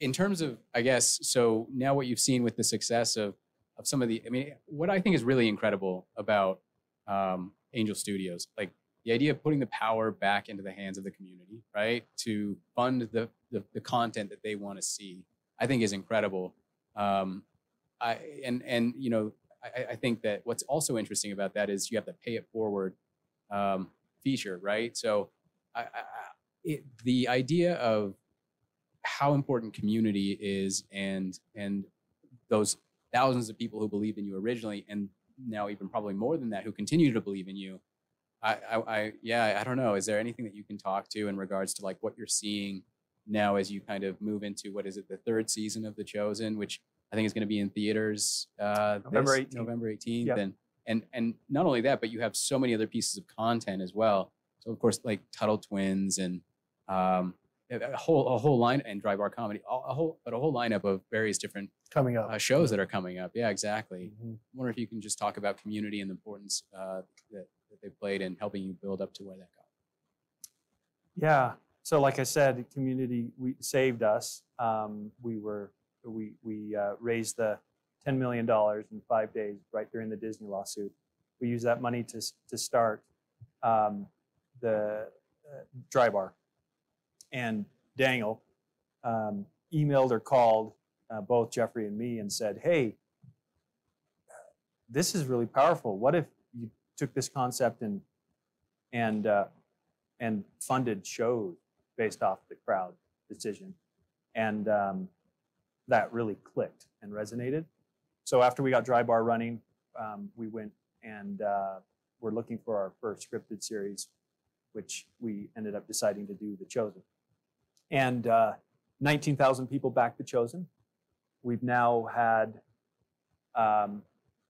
Speaker 1: in terms of, I guess, so now what you've seen with the success of of some of the, I mean, what I think is really incredible about um, Angel Studios, like the idea of putting the power back into the hands of the community, right, to fund the the, the content that they want to see, I think is incredible. Um, I and and you know I, I think that what's also interesting about that is you have the pay it forward um, feature, right? So, I, I, it, the idea of how important community is, and and those thousands of people who believed in you originally, and now even probably more than that, who continue to believe in you. I, I, I yeah, I don't know. Is there anything that you can talk to in regards to like what you're seeing now as you kind of move into what is it, the third season of The Chosen, which I think it's going to be in theaters uh,
Speaker 4: November
Speaker 1: this
Speaker 4: 18th.
Speaker 1: November 18th.
Speaker 4: Yep.
Speaker 1: And and and not only that, but you have so many other pieces of content as well. So of course, like Tuttle Twins and um, a whole a whole line and Dry Bar Comedy, a whole but a whole lineup of various different
Speaker 3: coming up.
Speaker 1: uh, shows that are coming up. Yeah, exactly.
Speaker 3: Mhm.
Speaker 1: I wonder if you can just talk about community and the importance uh, that, that they played in helping you build up to where that got.
Speaker 4: Yeah. So, like I said, community we saved us. Um, we were we we uh, raised the ten million dollars in five days right during the Disney lawsuit. We used that money to to start um, the uh, dry bar, and Daniel um, emailed or called uh, both Jeffrey and me and said, "Hey, this is really powerful. What if you took this concept and and uh, and funded shows based off the crowd decision. And um, that really clicked and resonated. So after we got Dry Bar running, um, we went and uh, we're looking for our first scripted series, which we ended up deciding to do The Chosen. And uh, 19,000 people backed The Chosen. We've now had, um,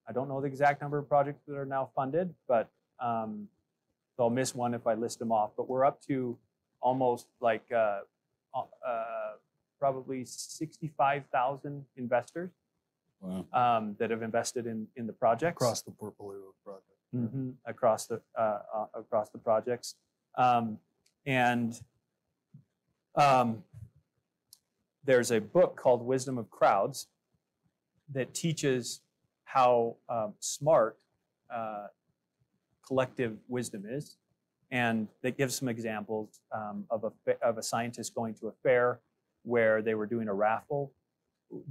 Speaker 4: I don't know the exact number of projects that are now funded, but um, so I'll miss one if I list them off, but we're up to almost like uh, uh, probably 65,000 investors
Speaker 1: Wow.
Speaker 4: um, that have invested in, in the projects
Speaker 3: across the portfolio project.
Speaker 4: Mhm, across the uh, uh, across the projects, um, and um, there's a book called Wisdom of Crowds that teaches how um, smart uh, collective wisdom is, and that gives some examples um, of a of a scientist going to a fair where they were doing a raffle,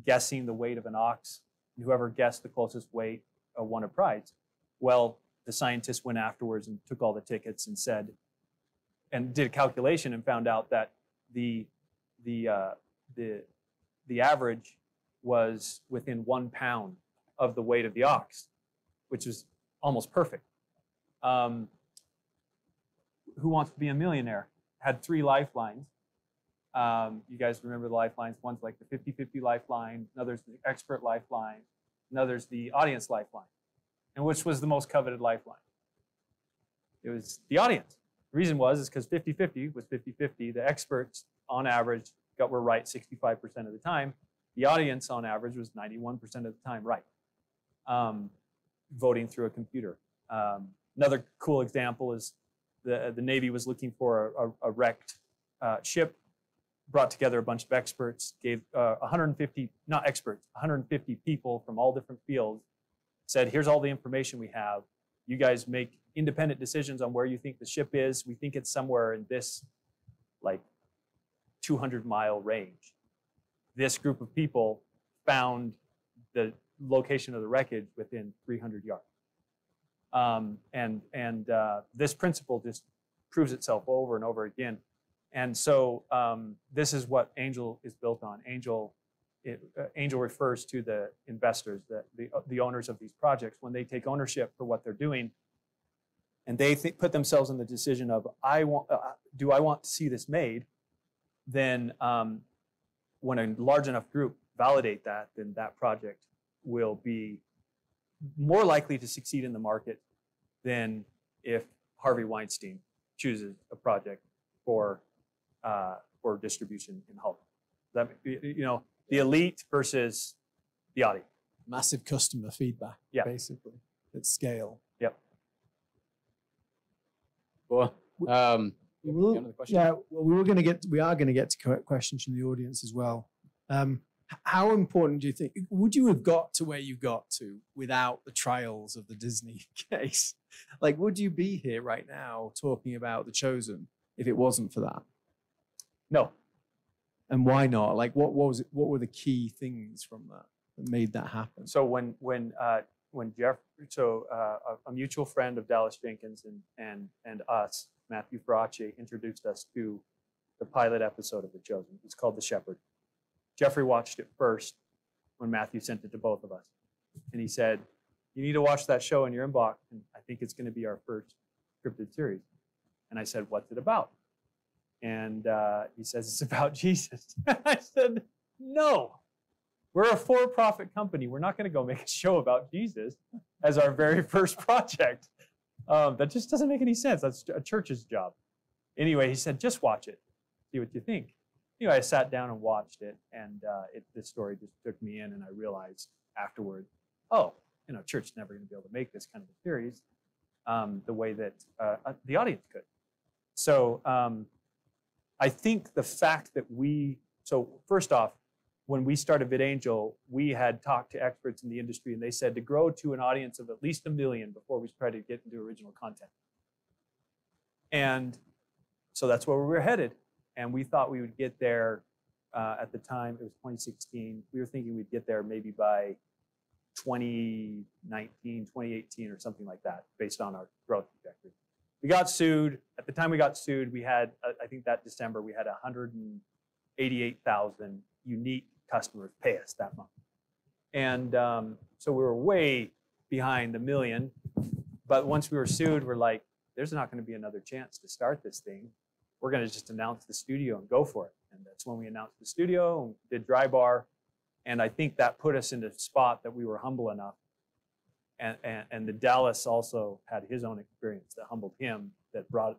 Speaker 4: guessing the weight of an ox. And Whoever guessed the closest weight uh, won a prize. Well, the scientists went afterwards and took all the tickets and said, and did a calculation and found out that the the uh, the the average was within one pound of the weight of the ox, which was almost perfect. Um, who wants to be a millionaire? Had three lifelines. Um, you guys remember the lifelines? One's like the 50 50 lifeline, another's the expert lifeline, another's the audience lifeline. And which was the most coveted lifeline? It was the audience. The reason was is because 50 50 was 50 50. The experts, on average, got were right 65% of the time. The audience, on average, was 91% of the time right, um, voting through a computer. Um, another cool example is the, the Navy was looking for a, a, a wrecked uh, ship brought together a bunch of experts, gave uh, 150, not experts, 150 people from all different fields, said, here's all the information we have. You guys make independent decisions on where you think the ship is. We think it's somewhere in this like 200 mile range. This group of people found the location of the wreckage within 300 yards. Um, and and uh, this principle just proves itself over and over again. And so um, this is what Angel is built on. Angel, it, uh, Angel refers to the investors, the, the, the owners of these projects, when they take ownership for what they're doing, and they th- put themselves in the decision of, I want, uh, do I want to see this made? Then, um, when a large enough group validate that, then that project will be more likely to succeed in the market than if Harvey Weinstein chooses a project for uh, for distribution in Hollywood. That you know the elite versus the audience.
Speaker 2: Massive customer feedback,
Speaker 4: Yeah.
Speaker 2: basically, at scale.
Speaker 1: Cool. Um,
Speaker 2: We
Speaker 1: yeah,
Speaker 2: will-
Speaker 1: another?
Speaker 2: Yeah, well, we were going to get, we are going to get to que- questions from the audience as well. Um, how important do you think? Would you have got to where you got to without the trials of the Disney case? Like, would you be here right now talking about The Chosen if it wasn't for that?
Speaker 4: No,
Speaker 2: And why not? Like, what, what was it? What were the key things from that that made that happen?
Speaker 4: So when when uh, when Jeff, so uh, a, a mutual friend of Dallas Jenkins and and and us, Matthew Faraci, introduced us to the pilot episode of The Chosen. It's called The Shepherd. Jeffrey watched it first when Matthew sent it to both of us, and he said, "You need to watch that show in your inbox, and I think it's going to be our first scripted series." And I said, "What's it about?" And uh, he says, "It's about Jesus." I said, "No." We're a for profit company. We're not going to go make a show about Jesus as our very first project. Um, that just doesn't make any sense. That's a church's job. Anyway, he said, just watch it, see what you think. Anyway, I sat down and watched it, and uh, it, this story just took me in, and I realized afterward, oh, you know, church is never going to be able to make this kind of a series um, the way that uh, uh, the audience could. So um, I think the fact that we, so first off, when we started VidAngel, we had talked to experts in the industry, and they said to grow to an audience of at least a million before we tried to get into original content. And so that's where we were headed. And we thought we would get there uh, at the time, it was 2016. We were thinking we'd get there maybe by 2019, 2018, or something like that, based on our growth trajectory. We got sued. At the time we got sued, we had, uh, I think that December, we had 188,000 unique customers pay us that month. And um, so we were way behind the million. But once we were sued, we're like, there's not going to be another chance to start this thing. We're going to just announce the studio and go for it. And that's when we announced the studio and did Dry Bar. And I think that put us in a spot that we were humble enough. And, and, and the Dallas also had his own experience that humbled him, that brought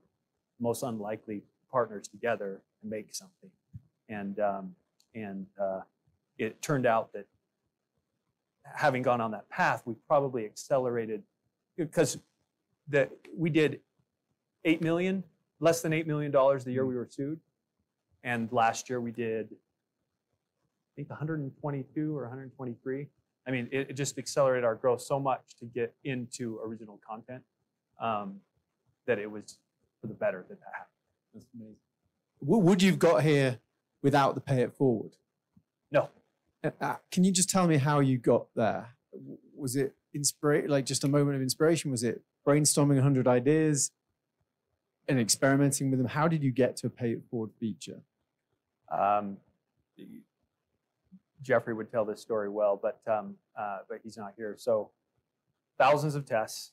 Speaker 4: most unlikely partners together and make something. And um, and uh, it turned out that having gone on that path, we probably accelerated because that we did eight million, less than eight million dollars the year we were sued, and last year we did, I think, 122 or 123. I mean, it, it just accelerated our growth so much to get into original content um, that it was for the better that that happened.
Speaker 2: That's amazing. W- Would you've got here without the pay it forward?
Speaker 4: No,
Speaker 2: Uh, uh, can you just tell me how you got there? Was it inspira- like just a moment of inspiration? Was it brainstorming 100 ideas and experimenting with them? How did you get to a pay it forward feature?
Speaker 4: Um, Jeffrey would tell this story well, but um, uh, but he's not here. So thousands of tests.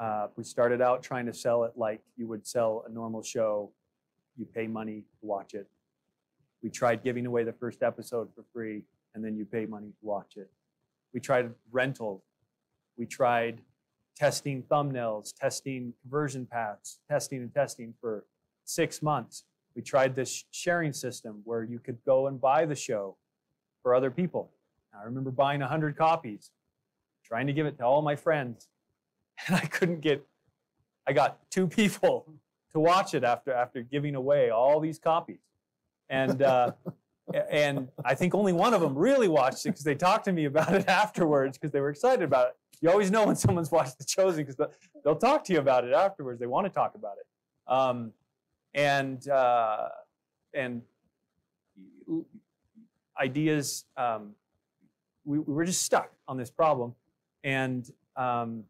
Speaker 4: Uh, we started out trying to sell it like you would sell a normal show. You pay money to watch it. We tried giving away the first episode for free, and then you pay money to watch it. We tried rental. We tried testing thumbnails, testing conversion paths, testing and testing for six months. We tried this sharing system where you could go and buy the show for other people. I remember buying 100 copies, trying to give it to all my friends, and I couldn't get, I got two people to watch it after, after giving away all these copies. and uh, and I think only one of them really watched it because they talked to me about it afterwards because they were excited about it. You always know when someone's watched The Chosen because they'll talk to you about it afterwards. They want to talk about it, um, and uh, and ideas. Um, we, we were just stuck on this problem, and um,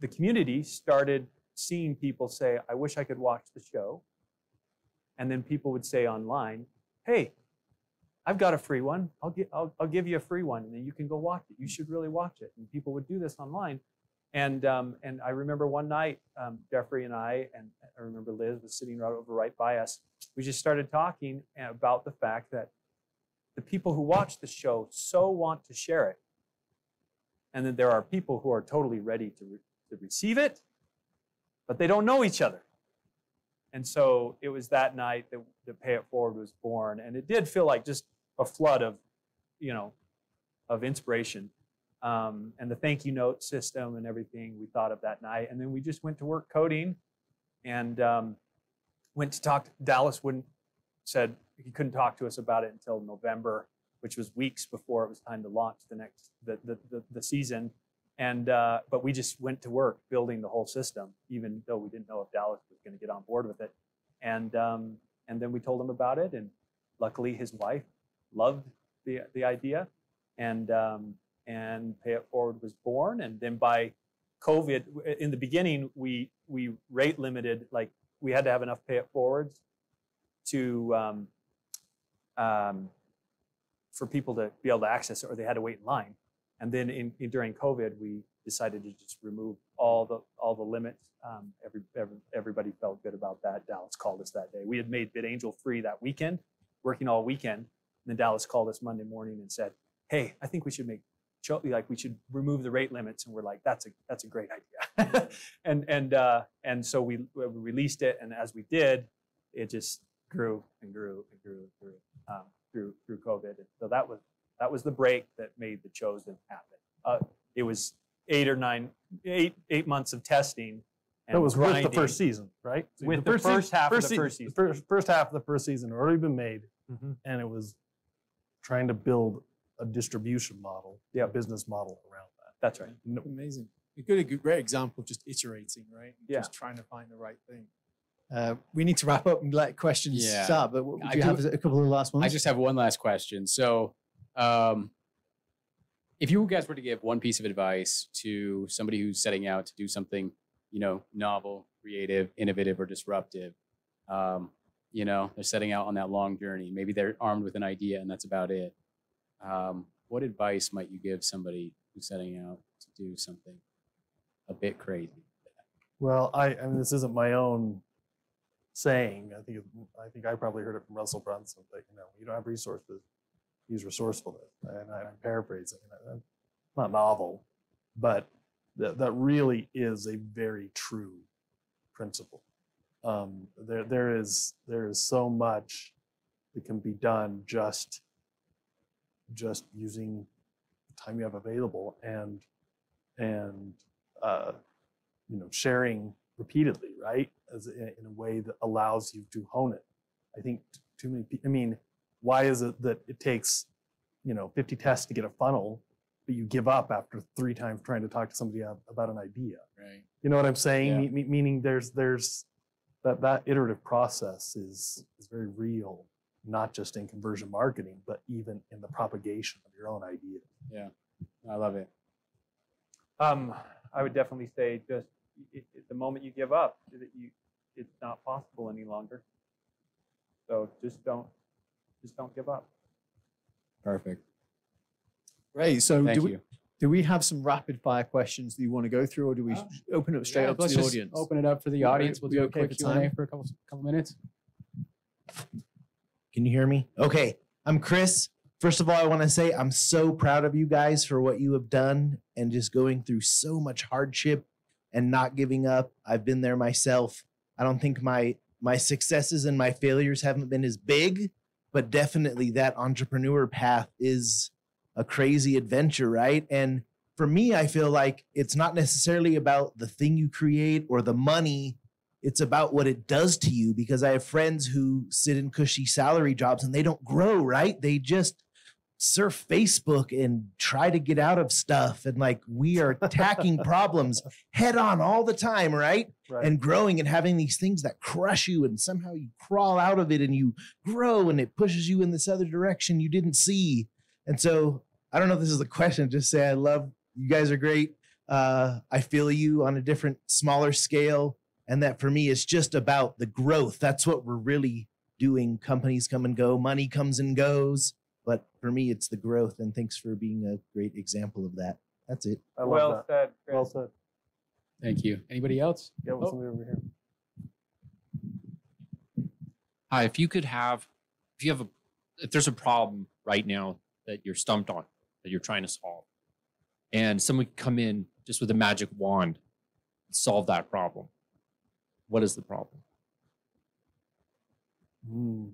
Speaker 4: the community started seeing people say, "I wish I could watch the show," and then people would say online, "Hey, I've got a free one. I'll, gi- I'll, I'll give you a free one, and then you can go watch it. You should really watch it." And people would do this online, and um, and I remember one night, um, Jeffrey and I, and I remember Liz was sitting right over right by us. We just started talking about the fact that the people who watch the show so want to share it, and then there are people who are totally ready to, re- to receive it, but they don't know each other. And so it was that night that the Pay It Forward was born, and it did feel like just a flood of, you know, of inspiration. Um, and the thank you note system and everything we thought of that night, and then we just went to work coding, and um, went to talk. Dallas wouldn't said he couldn't talk to us about it until November, which was weeks before it was time to launch the next the the, the, the season. And uh, but we just went to work building the whole system, even though we didn't know if Dallas was going to get on board with it. And um, and then we told him about it, and luckily his wife loved the the idea, and um, and Pay It Forward was born. And then by COVID, in the beginning, we we rate limited, like we had to have enough Pay It Forwards to um, um, for people to be able to access it, or they had to wait in line. And then in, in during COVID, we decided to just remove all the all the limits. Um, every, every everybody felt good about that. Dallas called us that day. We had made VidAngel free that weekend, working all weekend. And then Dallas called us Monday morning and said, "Hey, I think we should make like we should remove the rate limits." And we're like, "That's a that's a great idea." and and uh, and so we, we released it, and as we did, it just grew and grew and grew and grew um, through through COVID. And so that was that was the break that made the chosen happen. Uh, it was eight or nine, eight eight months of testing. And
Speaker 3: That was with the first season, right? So
Speaker 4: With the
Speaker 3: sea-
Speaker 4: first half of the first season.
Speaker 3: First, first half of the first season had already been made,
Speaker 4: Mhm.
Speaker 3: and it was trying to build a distribution model,
Speaker 4: Yeah.
Speaker 3: a business model around that.
Speaker 4: That's right.
Speaker 3: No,
Speaker 5: Amazing. A good, a good, great example of just iterating, right?
Speaker 4: Yeah.
Speaker 5: Just trying to find the right thing.
Speaker 2: Uh, we need to wrap up and let questions
Speaker 1: Yeah.
Speaker 2: start. But w-
Speaker 1: I
Speaker 2: do you
Speaker 1: do-
Speaker 2: have a couple of last ones?
Speaker 1: I just have one last question. So, um, if you guys were to give one piece of advice to somebody who's setting out to do something, you know, novel, creative, innovative, or disruptive, um, you know, they're setting out on that long journey. Maybe they're armed with an idea and that's about it. Um, what advice might you give somebody who's setting out to do something a bit crazy?
Speaker 3: Well, I, I mean, this isn't my own saying. I think I think I probably heard it from Russell Brunson. But you know, you don't have resources, use resourcefulness. And I, I'm paraphrasing. Not novel, but that that really is a very true principle. Um, there there is there is so much that can be done just just using the time you have available and and uh, you know sharing repeatedly right? As in, in a way that allows you to hone it. I think too many i mean why is it that it takes you know 50 tests to get a funnel but you give up after three times trying to talk to somebody about an idea?
Speaker 1: Right.
Speaker 3: you know what i'm saying?
Speaker 1: Yeah.
Speaker 3: Me- me- meaning there's there's that that iterative process is is very real not just in conversion marketing but even in the propagation of your own idea Yeah,
Speaker 1: I love it.
Speaker 4: Um, I would definitely say just i- i- the moment you give up, that you it's not possible any longer. So just don't just don't give up.
Speaker 1: Perfect.
Speaker 2: Great. So
Speaker 1: Thank
Speaker 2: do we,
Speaker 1: you.
Speaker 2: do we have some rapid fire questions that you want to go through, or do we
Speaker 1: Uh,
Speaker 2: open up straight
Speaker 1: Yeah,
Speaker 2: up to
Speaker 1: let's
Speaker 2: the
Speaker 1: just
Speaker 2: audience?
Speaker 1: Open it up for the
Speaker 2: We-
Speaker 1: audience. We'll do a
Speaker 2: okay
Speaker 1: quick Q and
Speaker 2: time?
Speaker 1: A for a couple couple minutes.
Speaker 6: Can you hear me? Okay. I'm Chris. First of all, I want to say I'm so proud of you guys for what you have done and just going through so much hardship and not giving up. I've been there myself. I don't think my my successes and my failures haven't been as big, but definitely that entrepreneur path is a crazy adventure, right? And for me, I feel like it's not necessarily about the thing you create or the money, it's about what it does to you because I have friends who sit in cushy salary jobs and they don't grow, right? They just surf Facebook and try to get out of stuff. And like we are attacking problems head on all the time, right?
Speaker 3: Right.
Speaker 6: And growing and having these things that crush you and somehow you crawl out of it and you grow and it pushes you in this other direction you didn't see. And so I don't know if this is a question, just say I love you guys are great. Uh, I feel you on a different, smaller scale. And that for me is just about the growth. That's what we're really doing. Companies come and go, money comes and goes. But for me, it's the growth. And thanks for being a great example of that. That's it.
Speaker 3: I love
Speaker 4: well
Speaker 3: that.
Speaker 4: said. Chris.
Speaker 3: Well said.
Speaker 1: Thank you. Anybody else?
Speaker 3: Yeah,
Speaker 1: Oh.
Speaker 3: with somebody over here.
Speaker 7: Hi, if you could have, if you have a, if there's a problem right now that you're stumped on, that you're trying to solve, and someone could come in just with a magic wand solve that problem, what is the problem?
Speaker 3: Hmm.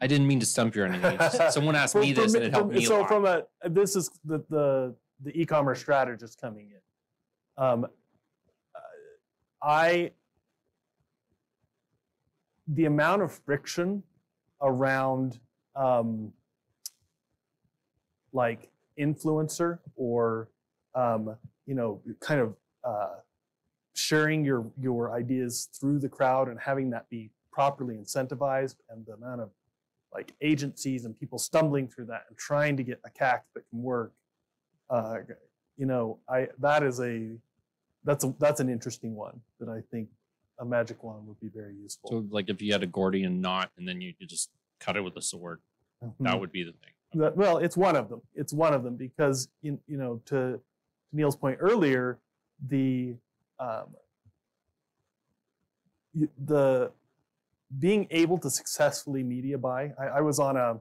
Speaker 7: I didn't mean to stump you or anything. someone asked me this
Speaker 3: me-
Speaker 7: and it helped
Speaker 3: from-
Speaker 7: me a
Speaker 3: So
Speaker 7: lot.
Speaker 3: from a this is the the the e-commerce strategist coming in. Um, I the amount of friction around um, like influencer or um, you know kind of uh, sharing your your ideas through the crowd and having that be properly incentivized and the amount of like agencies and people stumbling through that and trying to get a CAC that can work. Uh, you know, I that is a that's a that's an interesting one that I think a magic wand would be very useful.
Speaker 7: so, like, if you had a Gordian knot and then you could just cut it with a sword, that
Speaker 3: Mhm.
Speaker 7: would be the thing.
Speaker 3: That- well, it's one of them. It's one of them because you, you know to, to Neal's point earlier, the um, the being able to successfully media buy. I, I was on a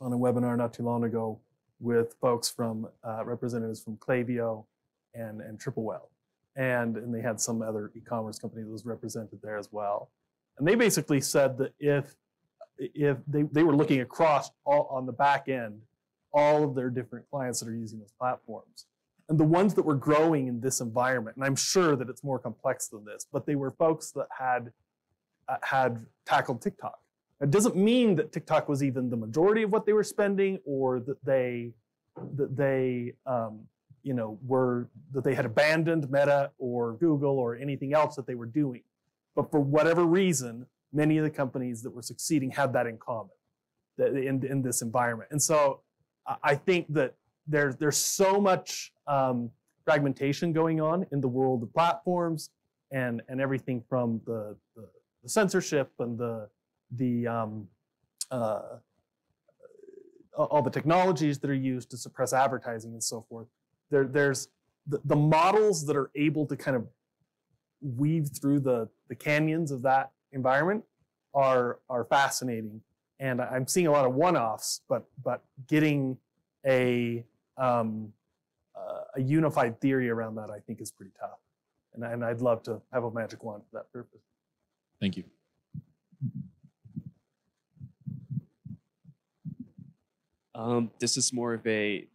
Speaker 3: on a webinar not too long ago with folks from uh, representatives from Klaviyo and and Triple Whale, and and they had some other e-commerce company that was represented there as well, and they basically said that if if they, they were looking across all on the back end all of their different clients that are using those platforms. And the ones that were growing in this environment and i'm sure that it's more complex than this but they were folks that had uh, had tackled tiktok. It doesn't mean that tiktok was even the majority of what they were spending or that they that they um, you know were that they had abandoned meta or google or anything else that they were doing. But for whatever reason many of the companies that were succeeding had that in common in, in this environment. And so I- I think that there's there's so much um, fragmentation going on in the world of platforms and and everything from the the, the censorship and the the um, uh, all the technologies that are used to suppress advertising and so forth. There there's the, the models that are able to kind of weave through the the canyons of that environment are are fascinating and i'm seeing a lot of one-offs but but getting a um, uh, a unified theory around that i think is pretty tough and, and i'd love to have a magic wand for that purpose
Speaker 7: Thank you.
Speaker 8: Um, this is more of a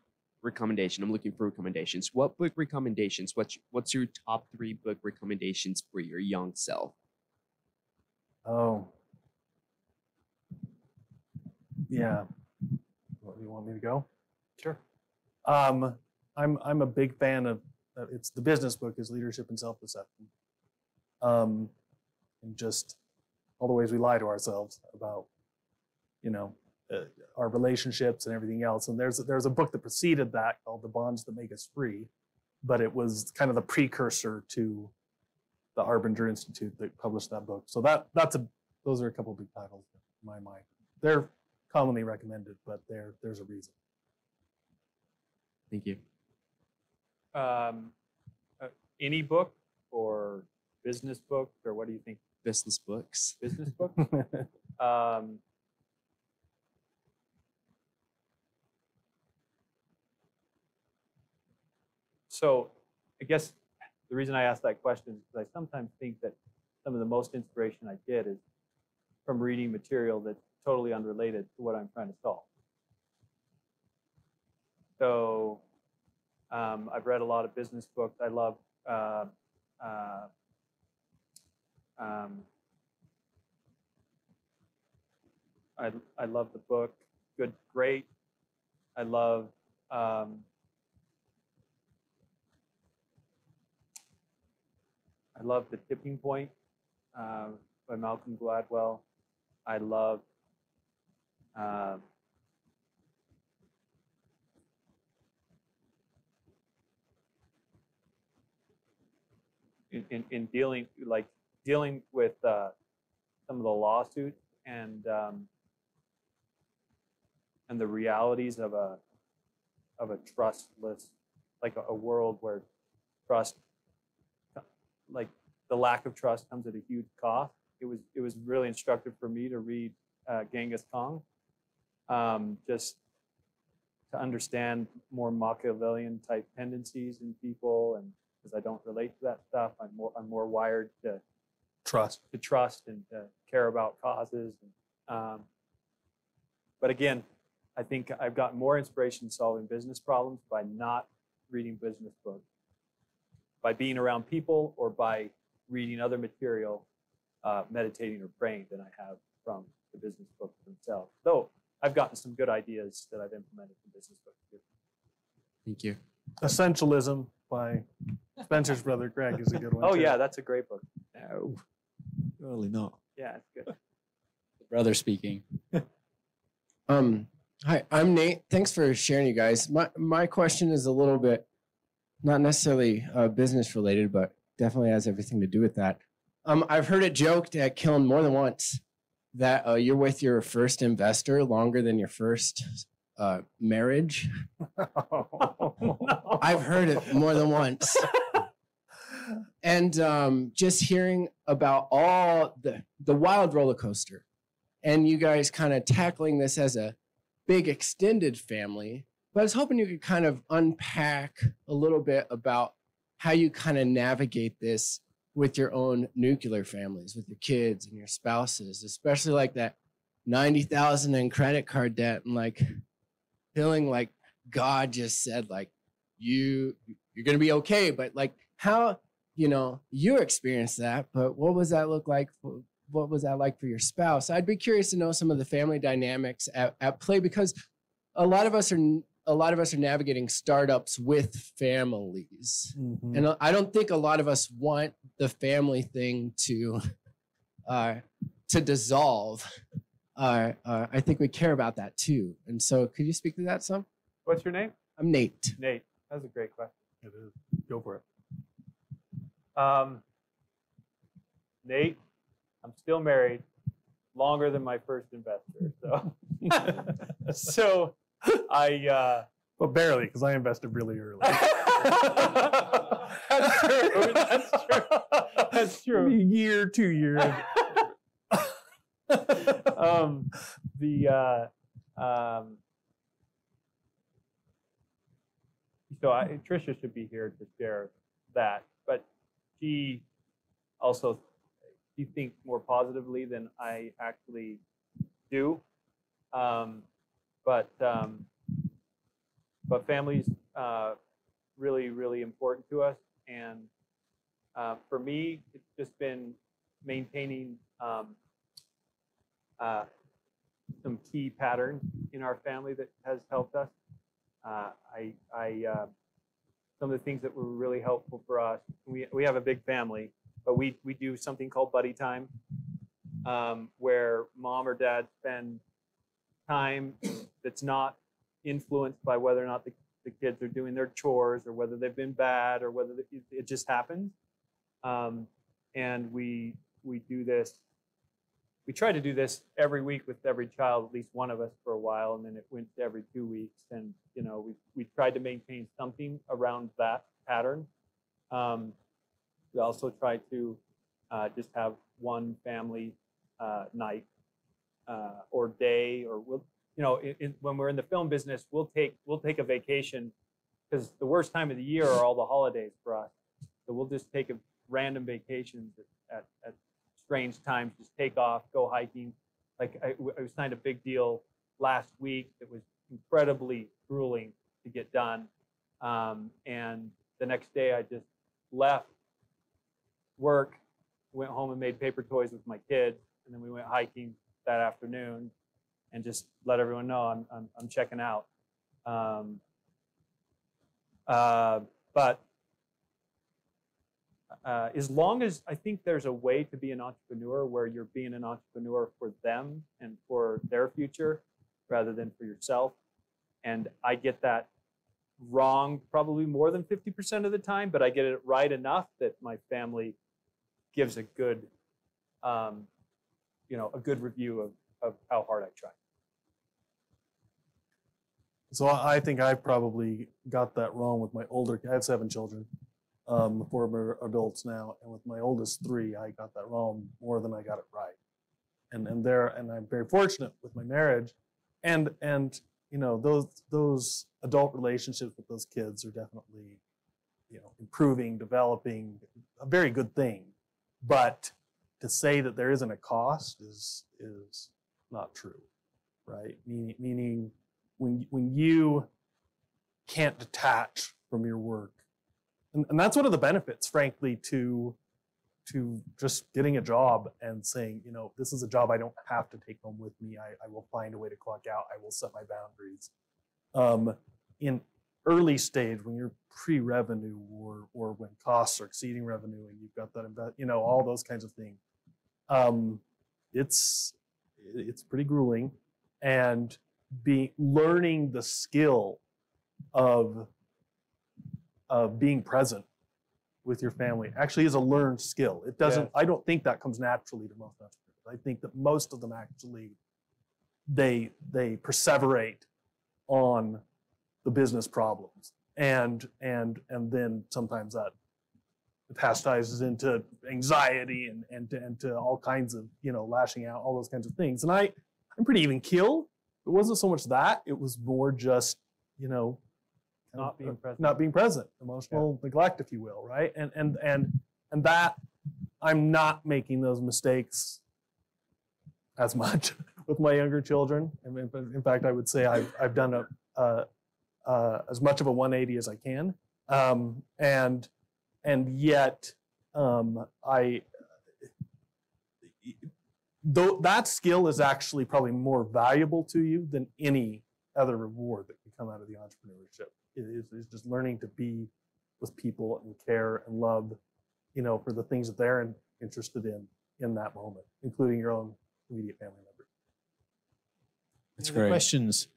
Speaker 8: recommendation. I'm looking for recommendations. What book recommendations? What's what's your top three book recommendations for your young self?
Speaker 3: Oh. Yeah. You want me to go?
Speaker 4: Sure.
Speaker 3: um, i'm i'm a big fan of uh, it's the business book is leadership and self-deception. Um, and just all the ways we lie to ourselves about you know uh, our relationships and everything else. And there's there's a book that preceded that called the bonds that make us free but it was kind of the precursor to the Arbinger Institute that published that book. So that that's a those are a couple big titles in my mind. They're commonly recommended, but there there's a reason.
Speaker 8: Thank you.
Speaker 4: Um, uh, any book or business book or what do you think?
Speaker 8: Business books.
Speaker 4: Business book? um, so I guess the reason I ask that question is because I sometimes think that some of the most inspiration I get is from reading material that's totally unrelated to what I'm trying to solve. So Um, I've read a lot of business books. I love. Uh, uh, um, I I love the book. Good, great. I love. Um, I love the tipping point uh, by Malcolm Gladwell. I love. Uh, in, in, in dealing like dealing with uh, some of the lawsuits and um, and the realities of a of a trustless like a, a world where trust like the lack of trust comes at a huge cost it was it was really instructive for me to read uh, Genghis Khan um, just to understand more Machiavellian type tendencies in people and because I don't relate to that stuff I'm more I'm more wired to
Speaker 3: Trust.
Speaker 4: to trust and to care about causes. And, um, but again, I think I've gotten more inspiration solving business problems by not reading business books, by being around people, or by reading other material, uh, meditating or praying than I have from the business books themselves. Though I've gotten some good ideas that I've implemented from business books too.
Speaker 1: Thank you.
Speaker 3: Essentialism by Spencer's brother Greg is a good one.
Speaker 4: Oh
Speaker 3: too.
Speaker 4: yeah, that's a great book.
Speaker 5: No, really not.
Speaker 4: Yeah, it's good.
Speaker 1: The brother speaking.
Speaker 9: Um, hi, I'm Nate. Thanks for sharing, you guys. My my question is a little bit not necessarily uh, business related, but definitely has everything to do with that. Um, I've heard it joked at Kiln more than once that uh, you're with your first investor longer than your first uh, marriage. I've heard it more than once. and um, just hearing about all the the wild roller coaster, and you guys kind of tackling this as a big extended family. But I was hoping you could kind of unpack a little bit about how you kind of navigate this with your own nuclear families, with your kids and your spouses, especially like that ninety thousand in credit card debt, and like feeling like God just said like you you're gonna be okay, but like how you know you experienced that, but what was that look like? For, what was that like for your spouse? I'd be curious to know some of the family dynamics at, at play because a lot of us are a lot of us are navigating startups with families,
Speaker 3: Mhm.
Speaker 9: and I don't think a lot of us want the family thing to uh, to dissolve. Uh, uh, I think we care about that too. And so, could you speak to that some?
Speaker 4: What's your name?
Speaker 9: I'm Nate.
Speaker 4: Nate. That's a great question.
Speaker 3: It is. Go for it.
Speaker 4: Um, Nate, I'm still married longer than my first investor. So, so I, uh,
Speaker 3: But barely, because I invested really early.
Speaker 4: that's true. That's true. That's true.
Speaker 3: A year, two years.
Speaker 4: um, the uh, um, so I, Trisha should be here to share that, but she also she thinks more positively than I actually do. Um, but um, but families uh, really really important to us, and uh, for me, it's just been maintaining um, uh, some key patterns in our family that has helped us. Uh, I, I, uh, some of the things that were really helpful for us. We, we have a big family, but we, we do something called buddy time, um, where mom or dad spend time that's not influenced by whether or not the, the kids are doing their chores or whether they've been bad or whether it, it just happens. Um, and we we do this. We try to do this every week with every child, at least one of us for a while, and then it went to every two weeks. And you know, we we tried to maintain something around that pattern. Um, we also try to uh, just have one family uh, night uh, or day, or we'll you know, in, in, when we're in the film business, we'll take we'll take a vacation because the worst time of the year are all the holidays for us. So we'll just take a random vacations at, at, strange times, just take off, go hiking. Like I, I signed a big deal last week that was incredibly grueling to get done. Um, and the next day, I just left work, went home and made paper toys with my kids, and then we went hiking that afternoon, and just let everyone know I'm I'm, I'm checking out. Um, uh, but uh, as long as I think there's a way to be an entrepreneur where you're being an entrepreneur for them and for their future rather than for yourself. And I get that wrong probably more than 50% of the time, but I get it right enough that my family gives a good, um, you know, a good review of, of how hard I tried.
Speaker 3: So I think I probably got that wrong with my older. I have seven children. Um, four adults now, and with my oldest three, I got that wrong more than I got it right. And and there, and I'm very fortunate with my marriage, and and you know those those adult relationships with those kids are definitely, you know, improving, developing, a very good thing. But to say that there isn't a cost is is not true, right? Meaning meaning when when you can't detach from your work. And, and that's one of the benefits frankly to to just getting a job and saying you know this is a job i don't have to take home with me. I, I will find a way to clock out. I will set my boundaries. Um, in early stage when you're pre-revenue or or when costs are exceeding revenue and you've got that you know all those kinds of things um, it's it's pretty grueling. And be learning the skill of of being present with your family actually is a learned skill. It doesn't.
Speaker 4: Yes.
Speaker 3: I don't think that comes naturally to most entrepreneurs. I think that most of them actually they they perseverate on the business problems and and and then sometimes that metastasizes into anxiety and and to, and to all kinds of you know lashing out all those kinds of things and i i'm pretty even keel it wasn't so much that it was more just you know
Speaker 4: Not
Speaker 3: of,
Speaker 4: being
Speaker 3: uh,
Speaker 4: present.
Speaker 3: not being present emotional neglect if you will right? And and and and that i'm not making those mistakes as much with my younger children. I mean, but in fact i would say i've, I've done a, uh, uh, as much of a 180 as i can. Um, and and yet um, i though that skill is actually probably more valuable to you than any other reward that can come out of the entrepreneurship. It is, is just learning to be with people and care and love, you know, for the things that they're in, interested in in that moment, including your own immediate family members.
Speaker 1: That's
Speaker 2: Any
Speaker 1: great.
Speaker 2: Questions?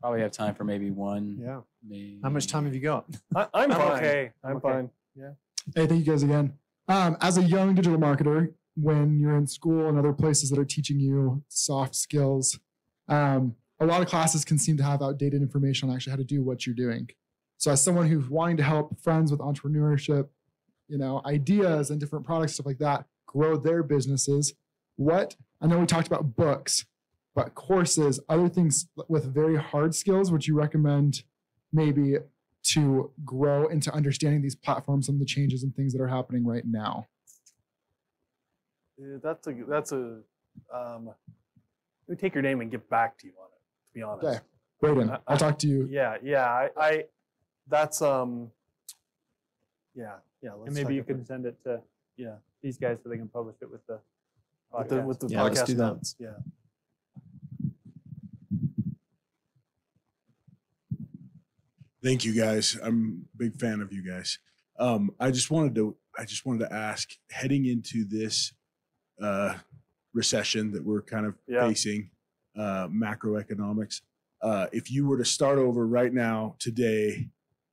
Speaker 1: Probably have time for maybe one.
Speaker 2: Yeah.
Speaker 1: Maybe.
Speaker 2: How much time have you got?
Speaker 3: I, I'm,
Speaker 4: I'm okay.
Speaker 3: I'm,
Speaker 4: I'm okay.
Speaker 3: fine. Yeah.
Speaker 5: Hey, thank you guys again. Um, as a young digital marketer, when you're in school and other places that are teaching you soft skills, um, a lot of classes can seem to have outdated information on actually how to do what you're doing. So, as someone who's wanting to help friends with entrepreneurship, you know, ideas and different products, stuff like that, grow their businesses, what I know we talked about books, but courses, other things with very hard skills, would you recommend maybe to grow into understanding these platforms and the changes and things that are happening right now.
Speaker 3: Uh, That's a that's a um, let me take your name and get back to you on it. To be honest.
Speaker 5: Okay. Braden,
Speaker 3: I- I-
Speaker 5: I'll talk to you.
Speaker 3: Yeah, yeah. I, I that's um yeah, yeah. Let's
Speaker 4: And maybe you
Speaker 3: about-
Speaker 4: can send it to
Speaker 3: yeah
Speaker 4: these guys so they can publish it with the
Speaker 3: with the,
Speaker 4: podcast.
Speaker 3: with the
Speaker 2: Yeah, let's
Speaker 3: podcast
Speaker 2: do that.
Speaker 3: notes. Yeah.
Speaker 10: Thank you guys. I'm a big fan of you guys. Um, I just wanted to I just wanted to ask, heading into this uh, recession that we're kind of
Speaker 3: Yeah.
Speaker 10: facing, uh, macroeconomics, uh, if you were to start over right now today,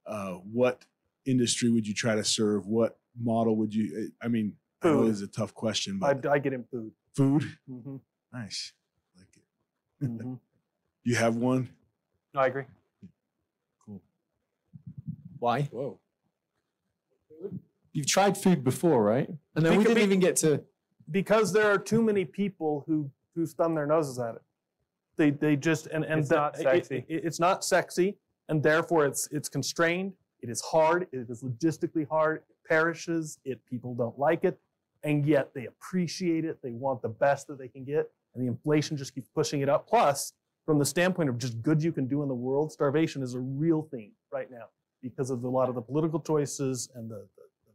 Speaker 10: uh, what industry would you try to serve? What model would you? I mean, I know
Speaker 3: Food.
Speaker 10: is a tough question,
Speaker 3: I,
Speaker 10: but
Speaker 3: I get in food.
Speaker 10: food,
Speaker 3: hmm
Speaker 10: nice. Like it.
Speaker 3: hmm
Speaker 10: You have one.
Speaker 4: No, I agree.
Speaker 2: Why?
Speaker 1: Whoa.
Speaker 2: You've tried food before, right? And then we
Speaker 3: Beca-
Speaker 2: didn't
Speaker 3: be-
Speaker 2: even get to.
Speaker 3: Because there are too many people who who thumb their noses at it. They they just and and
Speaker 4: It's
Speaker 3: that-
Speaker 4: not
Speaker 3: it-
Speaker 4: sexy.
Speaker 3: it- it's not sexy, and therefore it's it's constrained. It is hard. It is logistically hard. It perishes. It people don't like it, and yet they appreciate it. They want the best that they can get, and the inflation just keeps pushing it up. Plus, from the standpoint of just good you can do in the world, starvation is a real thing right now because of a lot of the political choices and the, the, the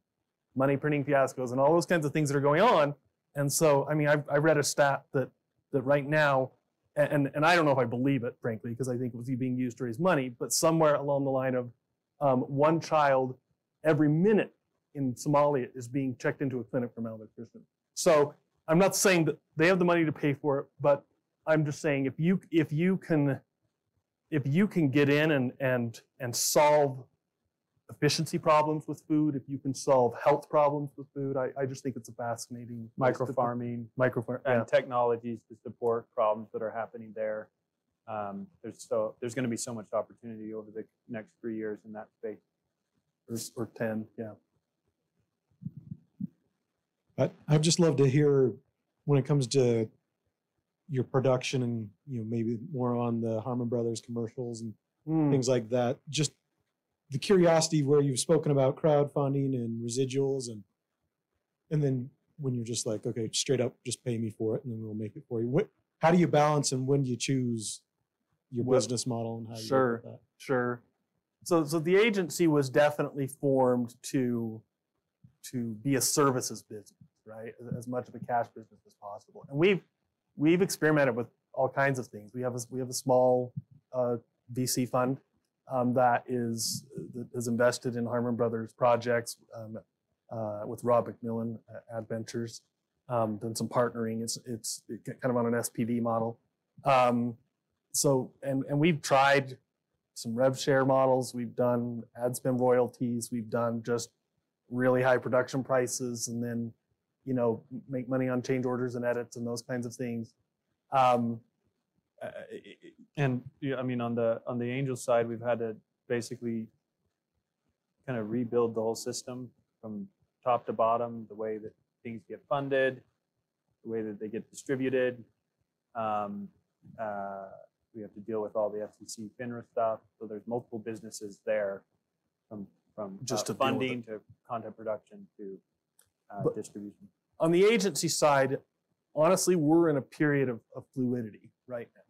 Speaker 3: money printing fiascos and all those kinds of things that are going on. And so, I mean, I've, I read a stat that that right now, and and I don't know if I believe it, frankly, because I think it was being used to raise money, but somewhere along the line of um, one child every minute in Somalia is being checked into a clinic for malnutrition. So I'm not saying that they have the money to pay for it, but I'm just saying if you if you can if you can get in and and and solve efficiency problems with food, if you can solve health problems with food, I, I just think it's a fascinating place to-
Speaker 4: Micro farming
Speaker 3: Micro
Speaker 4: and
Speaker 3: Yeah.
Speaker 4: technologies to support problems that are happening there. Um, there's so there's going to be so much opportunity over the next three years in that space.
Speaker 3: Or, or 10, yeah.
Speaker 11: I, I'd just love to hear when it comes to your production and you know maybe more on the Harmon Brothers commercials and
Speaker 3: Hmm.
Speaker 11: things like that. Just the curiosity where you've spoken about crowdfunding and residuals and and then when you're just like okay straight up just pay me for it and then we'll make it for you. What how do you balance and when do you choose your
Speaker 3: Well,
Speaker 11: business model and how you
Speaker 3: sure. Sure. So, so the agency was definitely formed to to be a services business, right? As- As much of a cash business as possible. And we've we've experimented with all kinds of things. We have a we have a small uh, VC fund um, that is that is invested in Harmon Brothers projects um, uh, with Rob McMillan at Adventures. Um, done some partnering. It's it's kind of on an SPV model. Um, so and and we've tried some rev share models. We've done ad spend royalties. We've done just really high production prices, and then you know make money on change orders and edits and those kinds of things. Um, uh,
Speaker 4: And yeah, I mean, on the on the angel side, we've had to basically kind of rebuild the whole system from top to bottom, the way that things get funded, the way that they get distributed. Um, uh, we have to deal with all the FCC FINRA stuff. So there's multiple businesses there, from from
Speaker 3: Just
Speaker 4: uh,
Speaker 3: to
Speaker 4: funding to content production to uh, distribution.
Speaker 3: on the agency side, honestly, we're in a period of, of fluidity right now.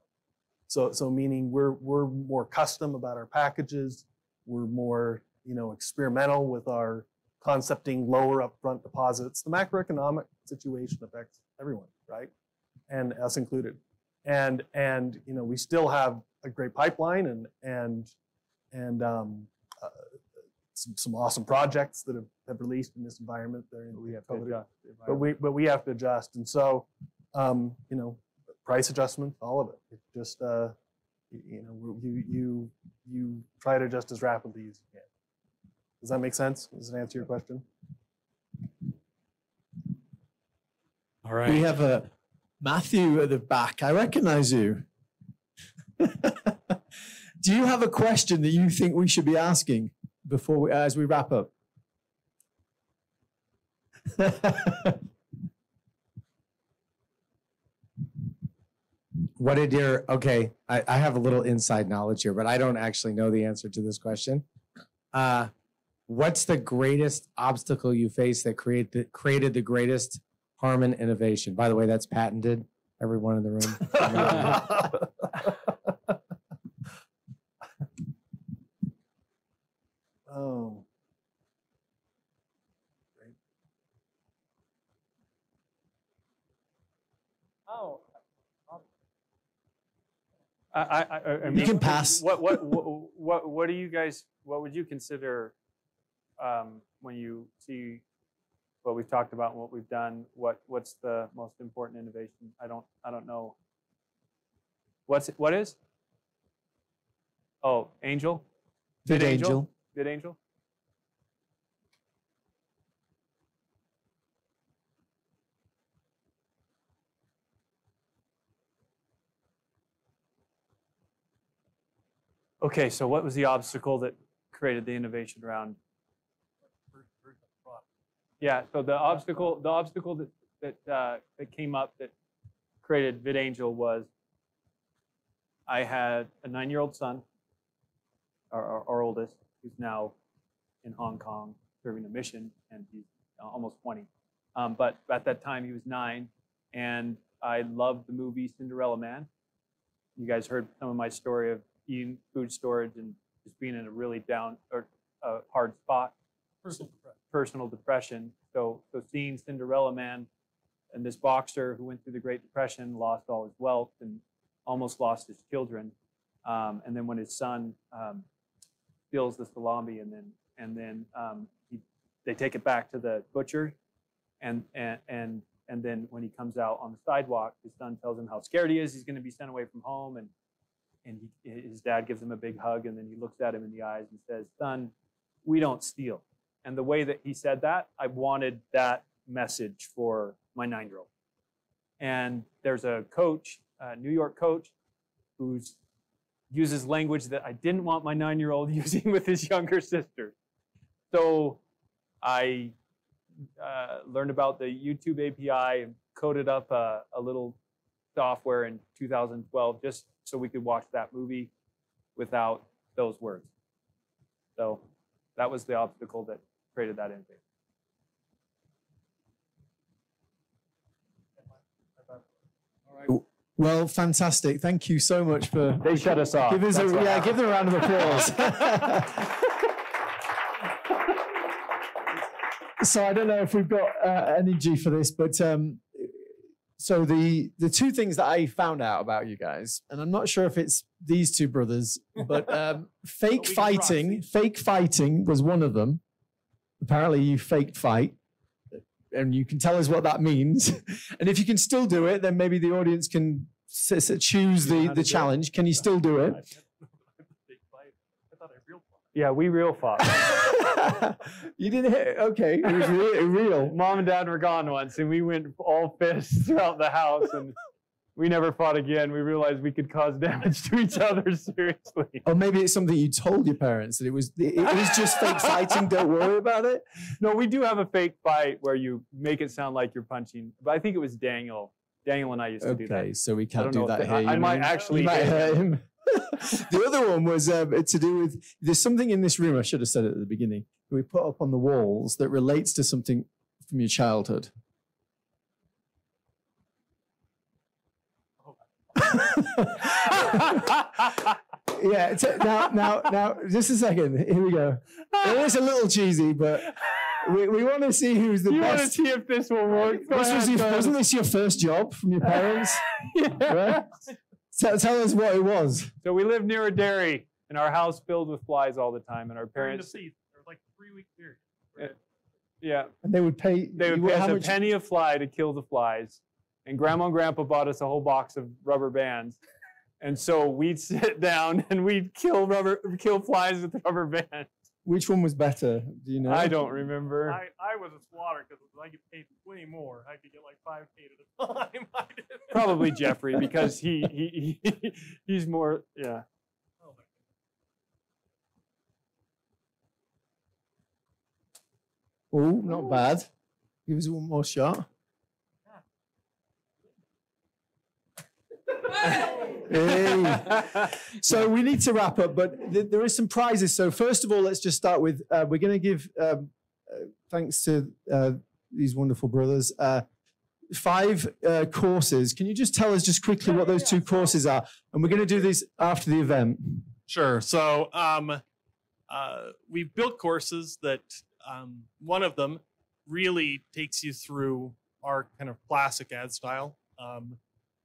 Speaker 3: So, so meaning we're we're more custom about our packages. We're more you know experimental with our concepting lower upfront deposits. The macroeconomic situation affects everyone, right, and us included. And and you know we still have a great pipeline and and and um, uh, some, some awesome projects that have, have released in this environment. They're in
Speaker 4: We have to
Speaker 3: COVID
Speaker 4: adjust.
Speaker 3: but we but we have to adjust and so um, you know price adjustments all of it it's just uh, y- you know you you you try to adjust as rapidly as you can does that make sense does it answer your question
Speaker 2: All right. We have a Matthew at the back. I recognize you. Do you have a question that you think we should be asking before we, as we wrap up?
Speaker 9: What did your okay? I, I have a little inside knowledge here, but I don't actually know the answer to this question. Uh, what's the greatest obstacle you faced that created created the greatest harm Harmon innovation? By the way, that's patented. Everyone in the room.
Speaker 3: oh
Speaker 4: Oh. I, I, I, I
Speaker 2: You can pass.
Speaker 4: What, what, what, what, what do you guys, what would you consider um, when you see what we've talked about and what we've done? What, what's the most important innovation? I don't, I don't know. What's, it, what is? Oh, Angel?
Speaker 2: VidAngel.
Speaker 4: VidAngel? Okay, so what was the obstacle that created the innovation around? Yeah, so the obstacle, the obstacle that that uh, that came up that created VidAngel was I had a nine-year-old son, our, our, our oldest, who's now in Hong Kong serving a mission, and he's almost 20. Um, but at that time, he was nine, and I loved the movie Cinderella Man you guys heard some of my story of eating food storage and just being in a really down or a hard spot,
Speaker 3: Personal depression.
Speaker 4: personal depression. So, so seeing Cinderella Man and this boxer who went through the Great Depression, lost all his wealth and almost lost his children. Um, and then when his son um, steals the salami, and then and then um, he, they take it back to the butcher, and and and and then when he comes out on the sidewalk, his son tells him how scared he is. He's going to be sent away from home, and and he, his dad gives him a big hug, and then he looks at him in the eyes and says, "Son, we don't steal." And the way that he said that, I wanted that message for my nine-year-old. And there's a coach, a New York coach, who uses language that I didn't want my nine-year-old using with his younger sister. So I uh, learned about the YouTube API and coded up a, a little software in 2012 just so we could watch that movie without those words. So that was the obstacle that created that interface.
Speaker 2: Well, fantastic. Thank you so much for.
Speaker 4: They shut us off.
Speaker 2: Give us a,
Speaker 4: That's what
Speaker 2: yeah, give them a round of applause. so I don't know if we've got uh, energy for this, but um, so the the two things that I found out about you guys, and I'm not sure if it's these two brothers, but um, fake
Speaker 3: can
Speaker 2: fighting, fake fighting was one of them. Apparently, you faked fight. And you can tell us what that means. and if you can still do it, then maybe the audience can s- s- choose the, the challenge. Can you still do it?
Speaker 4: Yeah, we real fought.
Speaker 2: you didn't hit. Okay, it was re- real.
Speaker 4: Mom and dad were gone once, and we went all fists throughout the house, and we never fought again. We realized we could cause damage to each other seriously.
Speaker 2: Or maybe it's something you told your parents that it was it, it was just fake fighting. Don't worry about it.
Speaker 4: No, we do have a fake fight where you make it sound like you're punching, but I think it was Daniel. Daniel and I used to do that.
Speaker 2: Okay, so we can't do that here.
Speaker 4: I- I might actually
Speaker 2: might hurt him. the other one was um, to do with there's something in this room. I should have said it at the beginning. We put up on the walls that relates to something from your childhood. Yeah. t- now, now, now, just a second. Here we go. It is a little cheesy, but we, we want to see who's the best.
Speaker 4: you want to see if this will work? Go
Speaker 2: This was your, wasn't this your first job from your parents? right? Tell, tell us what it was.
Speaker 4: So we live near a dairy, and our house filled with flies all the time, and our
Speaker 3: During the
Speaker 4: parents,
Speaker 3: season, there was like three week period.
Speaker 4: yeah,
Speaker 2: And they would pay.
Speaker 4: they would
Speaker 2: you-
Speaker 4: pay us a
Speaker 2: much-
Speaker 4: penny a fly to kill the flies. And grandma and grandpa bought us a whole box of rubber bands. And so we'd sit down and we'd kill rubber kill flies with rubber bands.
Speaker 2: Which one was better? Do you know?
Speaker 4: I don't remember.
Speaker 3: I, I was a swatter because I get paid way more. I could get like five paid at a time.
Speaker 4: Probably Jeffrey because he, he, he he's more yeah.
Speaker 3: Oh my
Speaker 2: Oh, not bad. Give us one more shot. Hey. So we need to wrap up, but th- there is some prizes. So first of all, let's just start with uh, we're going to give um, uh, thanks to uh, these wonderful brothers. Uh, Five uh, courses. Can you just tell us just quickly what those two courses are? And we're going to do these after the event.
Speaker 3: Sure. So um, uh, we've built courses that um, one of them really takes you through our kind of classic ad style um,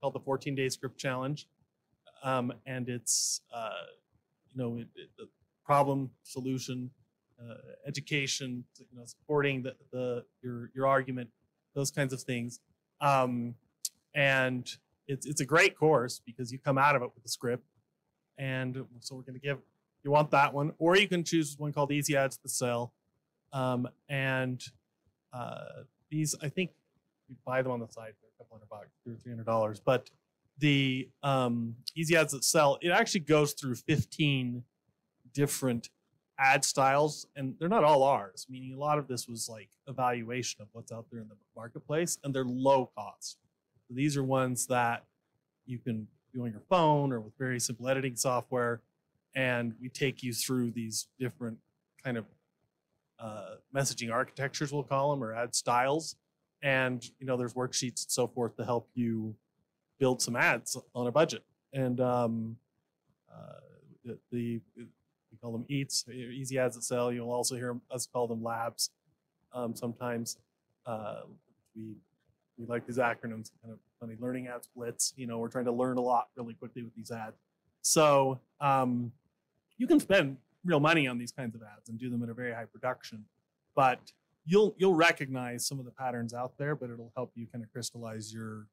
Speaker 3: called the 14 Day Script Challenge. Um, and it's, uh, you know, it, it, the problem, solution, uh, education, you know, supporting the, the your, your argument, those kinds of things. Um, and it's, it's a great course because you come out of it with a script and so we're going to give you want that one or you can choose one called easy ads to sell um, and uh, these i think you buy them on the a couple hundred bucks two or three hundred dollars but the um, easy ads that sell it actually goes through 15 different ad styles and they're not all ours meaning a lot of this was like evaluation of what's out there in the marketplace and they're low cost these are ones that you can do on your phone or with very simple editing software. And we take you through these different kind of uh, messaging architectures, we'll call them, or ad styles. And you know, there's worksheets and so forth to help you build some ads on a budget. and um, uh, the, the we call them eats, easy ads that sell. You'll also hear us call them labs. Um, sometimes uh, we we like these acronyms, kind of funny. Learning ads blitz. You know, we're trying to learn a lot really quickly with these ads. So um, you can spend real money on these kinds of ads and do them at a very high production, but you'll you'll recognize some of the patterns out there, but it'll help you kind of crystallize your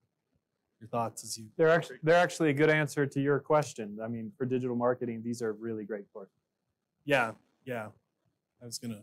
Speaker 3: your thoughts as you.
Speaker 4: They're actually they're actually a good answer to your question. I mean, for digital marketing, these are really great courses.
Speaker 3: Yeah, yeah. I was gonna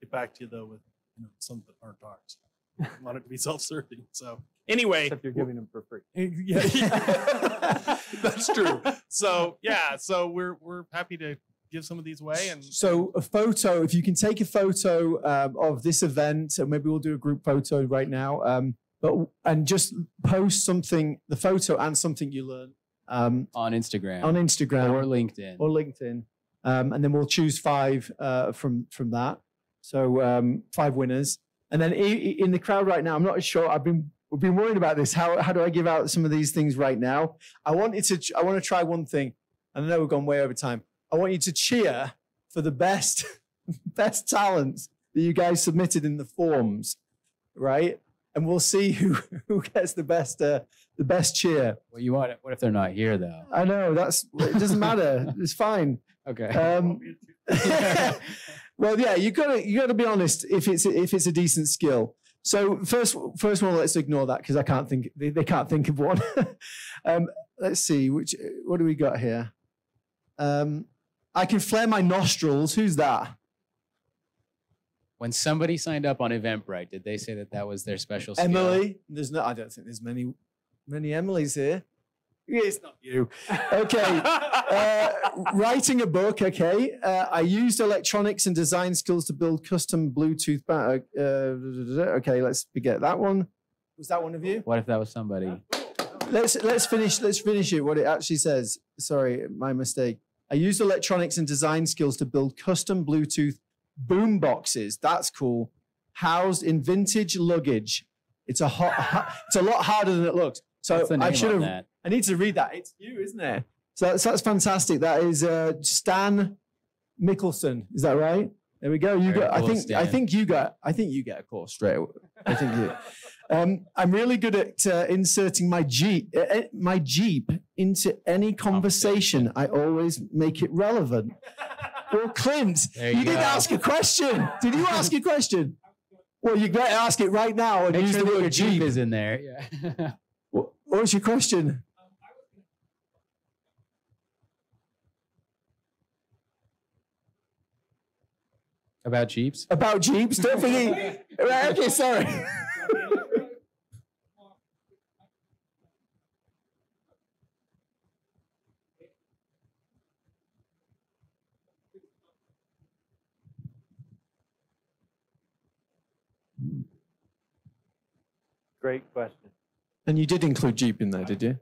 Speaker 3: get back to you though with you know some that aren't ours. I want it to be self-serving. So anyway,
Speaker 4: Except you're giving them for free.
Speaker 3: Eh, yeah, yeah. that's true. So yeah, so we're we're happy to give some of these away and
Speaker 2: So a photo, if you can take a photo um, of this event, and maybe we'll do a group photo right now. Um, but and just post something, the photo and something you learn um,
Speaker 1: on Instagram
Speaker 2: on Instagram
Speaker 1: or LinkedIn.
Speaker 2: or LinkedIn, um, and then we'll choose five uh, from from that. So um, five winners, and then i- i- in the crowd right now, I'm not sure. I've been we've been worried about this. How how do I give out some of these things right now? I wanted to I want to try one thing. and I know we've gone way over time. I want you to cheer for the best best talents that you guys submitted in the forms, right? And we'll see who who gets the best uh, the best cheer.
Speaker 1: Well, you want? What if they're not here though?
Speaker 2: I know that's it doesn't matter. It's fine.
Speaker 1: Okay.
Speaker 2: Um, well, yeah, you gotta you gotta be honest if it's if it's a decent skill. So first first one, let's ignore that because I can't think they, they can't think of one. um, let's see which what do we got here. Um, I can flare my nostrils. Who's that?
Speaker 1: when somebody signed up on Eventbrite, did they say that that was their special skill?
Speaker 2: Emily. There's no. I don't think there's many many Emilys here. It's not you. Okay. uh, writing a book. Okay. Uh, I used electronics and design skills to build custom Bluetooth. Ba- uh, uh, okay. Let's forget that one. Was that one of you?
Speaker 1: What if that was somebody?
Speaker 2: Let's let's finish. Let's finish it. What it actually says. Sorry, my mistake. I used electronics and design skills to build custom Bluetooth boom boxes. That's cool. Housed in vintage luggage. It's a hot. It's a lot harder than it looks. So I should have. I need to read that. It's you, isn't it? So that's, that's fantastic. That is uh, Stan Mickelson. Is that right? There we go. You
Speaker 1: Very
Speaker 2: got. I
Speaker 1: cool,
Speaker 2: think. I think you got. I think you get a course straight. away. I think you. Um, I'm really good at uh, inserting my Jeep, uh, uh, my Jeep into any conversation. I always make it relevant. Well, Clint,
Speaker 1: There
Speaker 2: you,
Speaker 1: you
Speaker 2: didn't ask a question. Did you ask a question? Well, you better ask it right now and
Speaker 1: Make
Speaker 2: use
Speaker 1: sure
Speaker 2: the word
Speaker 1: Jeep
Speaker 2: Jeep.
Speaker 1: is in there. Yeah.
Speaker 2: What, what was your question?
Speaker 1: About Jeeps?
Speaker 2: About Jeeps? Don't forget. right, okay, sorry.
Speaker 4: Great question.
Speaker 2: And you did include Jeep in there, did you?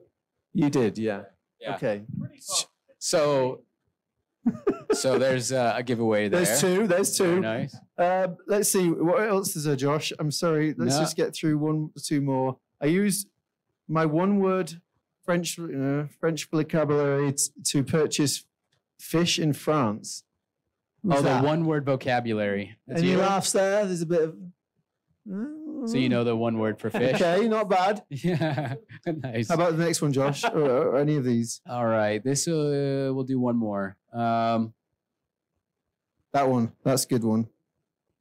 Speaker 2: You did, yeah.
Speaker 1: Yeah.
Speaker 2: Okay.
Speaker 1: So, so there's uh, a giveaway there.
Speaker 2: There's two. There's
Speaker 1: Very
Speaker 2: two.
Speaker 1: nice.
Speaker 2: Uh, let's see. What else is there, Josh? I'm sorry. Let's
Speaker 1: No.
Speaker 2: just get through one, two more. I use my one-word French uh, French vocabulary t- to purchase fish in France. Who's
Speaker 1: Oh,
Speaker 2: that?
Speaker 1: the one-word vocabulary. That's
Speaker 2: Any
Speaker 1: you?
Speaker 2: laughs there? There's a bit of.
Speaker 1: So you know the one word for fish.
Speaker 2: Okay, not bad.
Speaker 1: Yeah. nice.
Speaker 2: How about the next one, Josh? or, or any of these?
Speaker 1: All right. This uh, we'll do one more. Um,
Speaker 2: That one. That's a good one.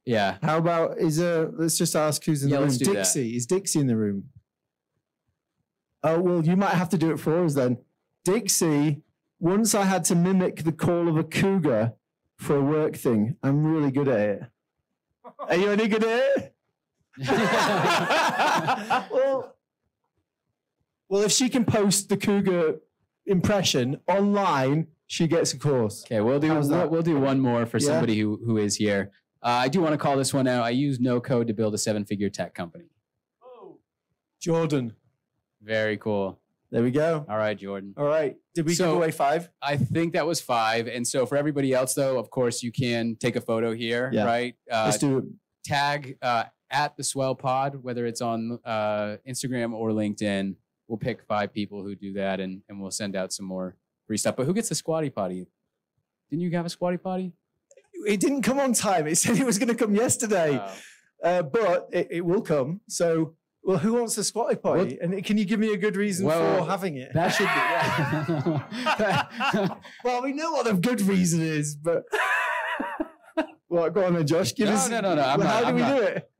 Speaker 1: yeah.
Speaker 2: How about is uh let's just ask who's in
Speaker 1: Yeah,
Speaker 2: the room.
Speaker 1: let's do that.
Speaker 2: Dixie. Is Dixie in the room? Oh well, you might have to do it for us then. Dixie, once I had to mimic the call of a cougar for a work thing. I'm really good at it. Are you any good at it? well, well, if she can post the cougar impression online, she gets a course.
Speaker 1: Okay, we'll do we'll, we'll do one more for
Speaker 2: Yeah.
Speaker 1: somebody who who is here. Uh, I do want to call this one out. I use no code to build a seven-figure tech company.
Speaker 2: Oh, Jordan.
Speaker 1: Very cool.
Speaker 2: There we go.
Speaker 1: All right, Jordan.
Speaker 2: All right. Did we
Speaker 1: So-
Speaker 2: give away five?
Speaker 1: I think that was five. And so for everybody else, though, of course, you can take a photo here,
Speaker 2: Yeah.
Speaker 1: right? Uh,
Speaker 2: Let's do it.
Speaker 1: tag uh, at the Swell Pod, whether it's on uh, Instagram or LinkedIn. we'll pick five people who do that, and and we'll send out some more free stuff. But who gets the squatty potty? Didn't you have a squatty potty?
Speaker 2: It didn't come on time. It said it was going to come yesterday,
Speaker 1: Oh.
Speaker 2: uh, but it, it will come. So, well, who wants a squatty potty? and can you give me a good reason
Speaker 1: Well,
Speaker 2: for having it?
Speaker 1: that should be. Yeah.
Speaker 2: well, we know what the good reason is, but what? Go on, then, Josh. Give
Speaker 1: No,
Speaker 2: us.
Speaker 1: no, no, no,
Speaker 2: well,
Speaker 1: not-
Speaker 2: how do
Speaker 1: I'm
Speaker 2: we
Speaker 1: not.
Speaker 2: do it?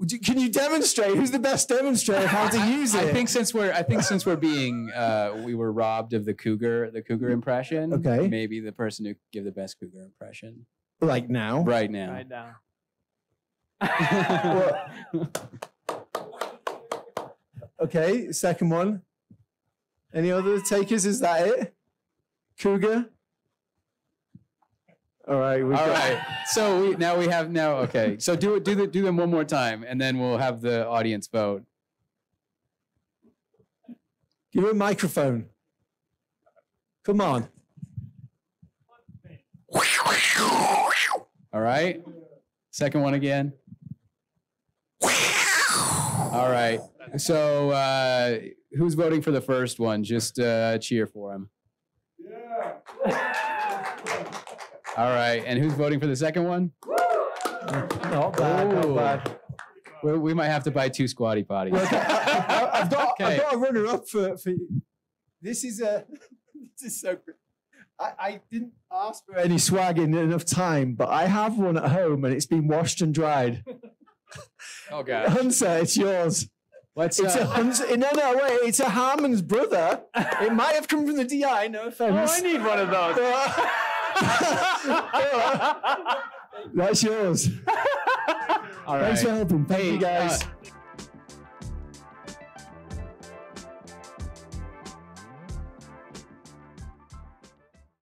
Speaker 2: Would Can you demonstrate? Who's the best demonstrator of how to use it?
Speaker 1: I think since we're I think since we're being uh, we were robbed of the cougar the cougar impression.
Speaker 2: Okay.
Speaker 1: Maybe the person who give the best cougar impression
Speaker 2: like now.
Speaker 1: right now.
Speaker 4: Right now.
Speaker 2: Okay, second one. Any other takers? Is that it? Cougar. All right. We've
Speaker 1: All
Speaker 2: got-
Speaker 1: right. So we now we have now okay. So do it do the do them one more time and then we'll have the audience vote.
Speaker 2: Give her a microphone. Come on.
Speaker 1: All right. Second one again. All right. So uh, who's voting for the first one? Just uh, cheer for him. All right. And who's voting for the second one?
Speaker 2: Not bad. Not bad.
Speaker 1: We, we might have to buy two squatty potties.
Speaker 2: I, have got,
Speaker 1: Okay.
Speaker 2: I've got a runner up for, for this is a this is so great. I, I didn't ask for any swag in enough time, but I have one at home and it's been washed and dried.
Speaker 1: Oh god.
Speaker 2: Hunter, it's yours.
Speaker 1: Let's
Speaker 2: It's a
Speaker 1: uh,
Speaker 2: Hunter. No, no, wait. It's a Harmon's brother. It might have come from the DI. No offense. Oh.
Speaker 4: I need one of those.
Speaker 2: That's yours.
Speaker 1: all
Speaker 2: Thanks for helping. Thank
Speaker 1: Hey,
Speaker 2: you guys.
Speaker 1: uh,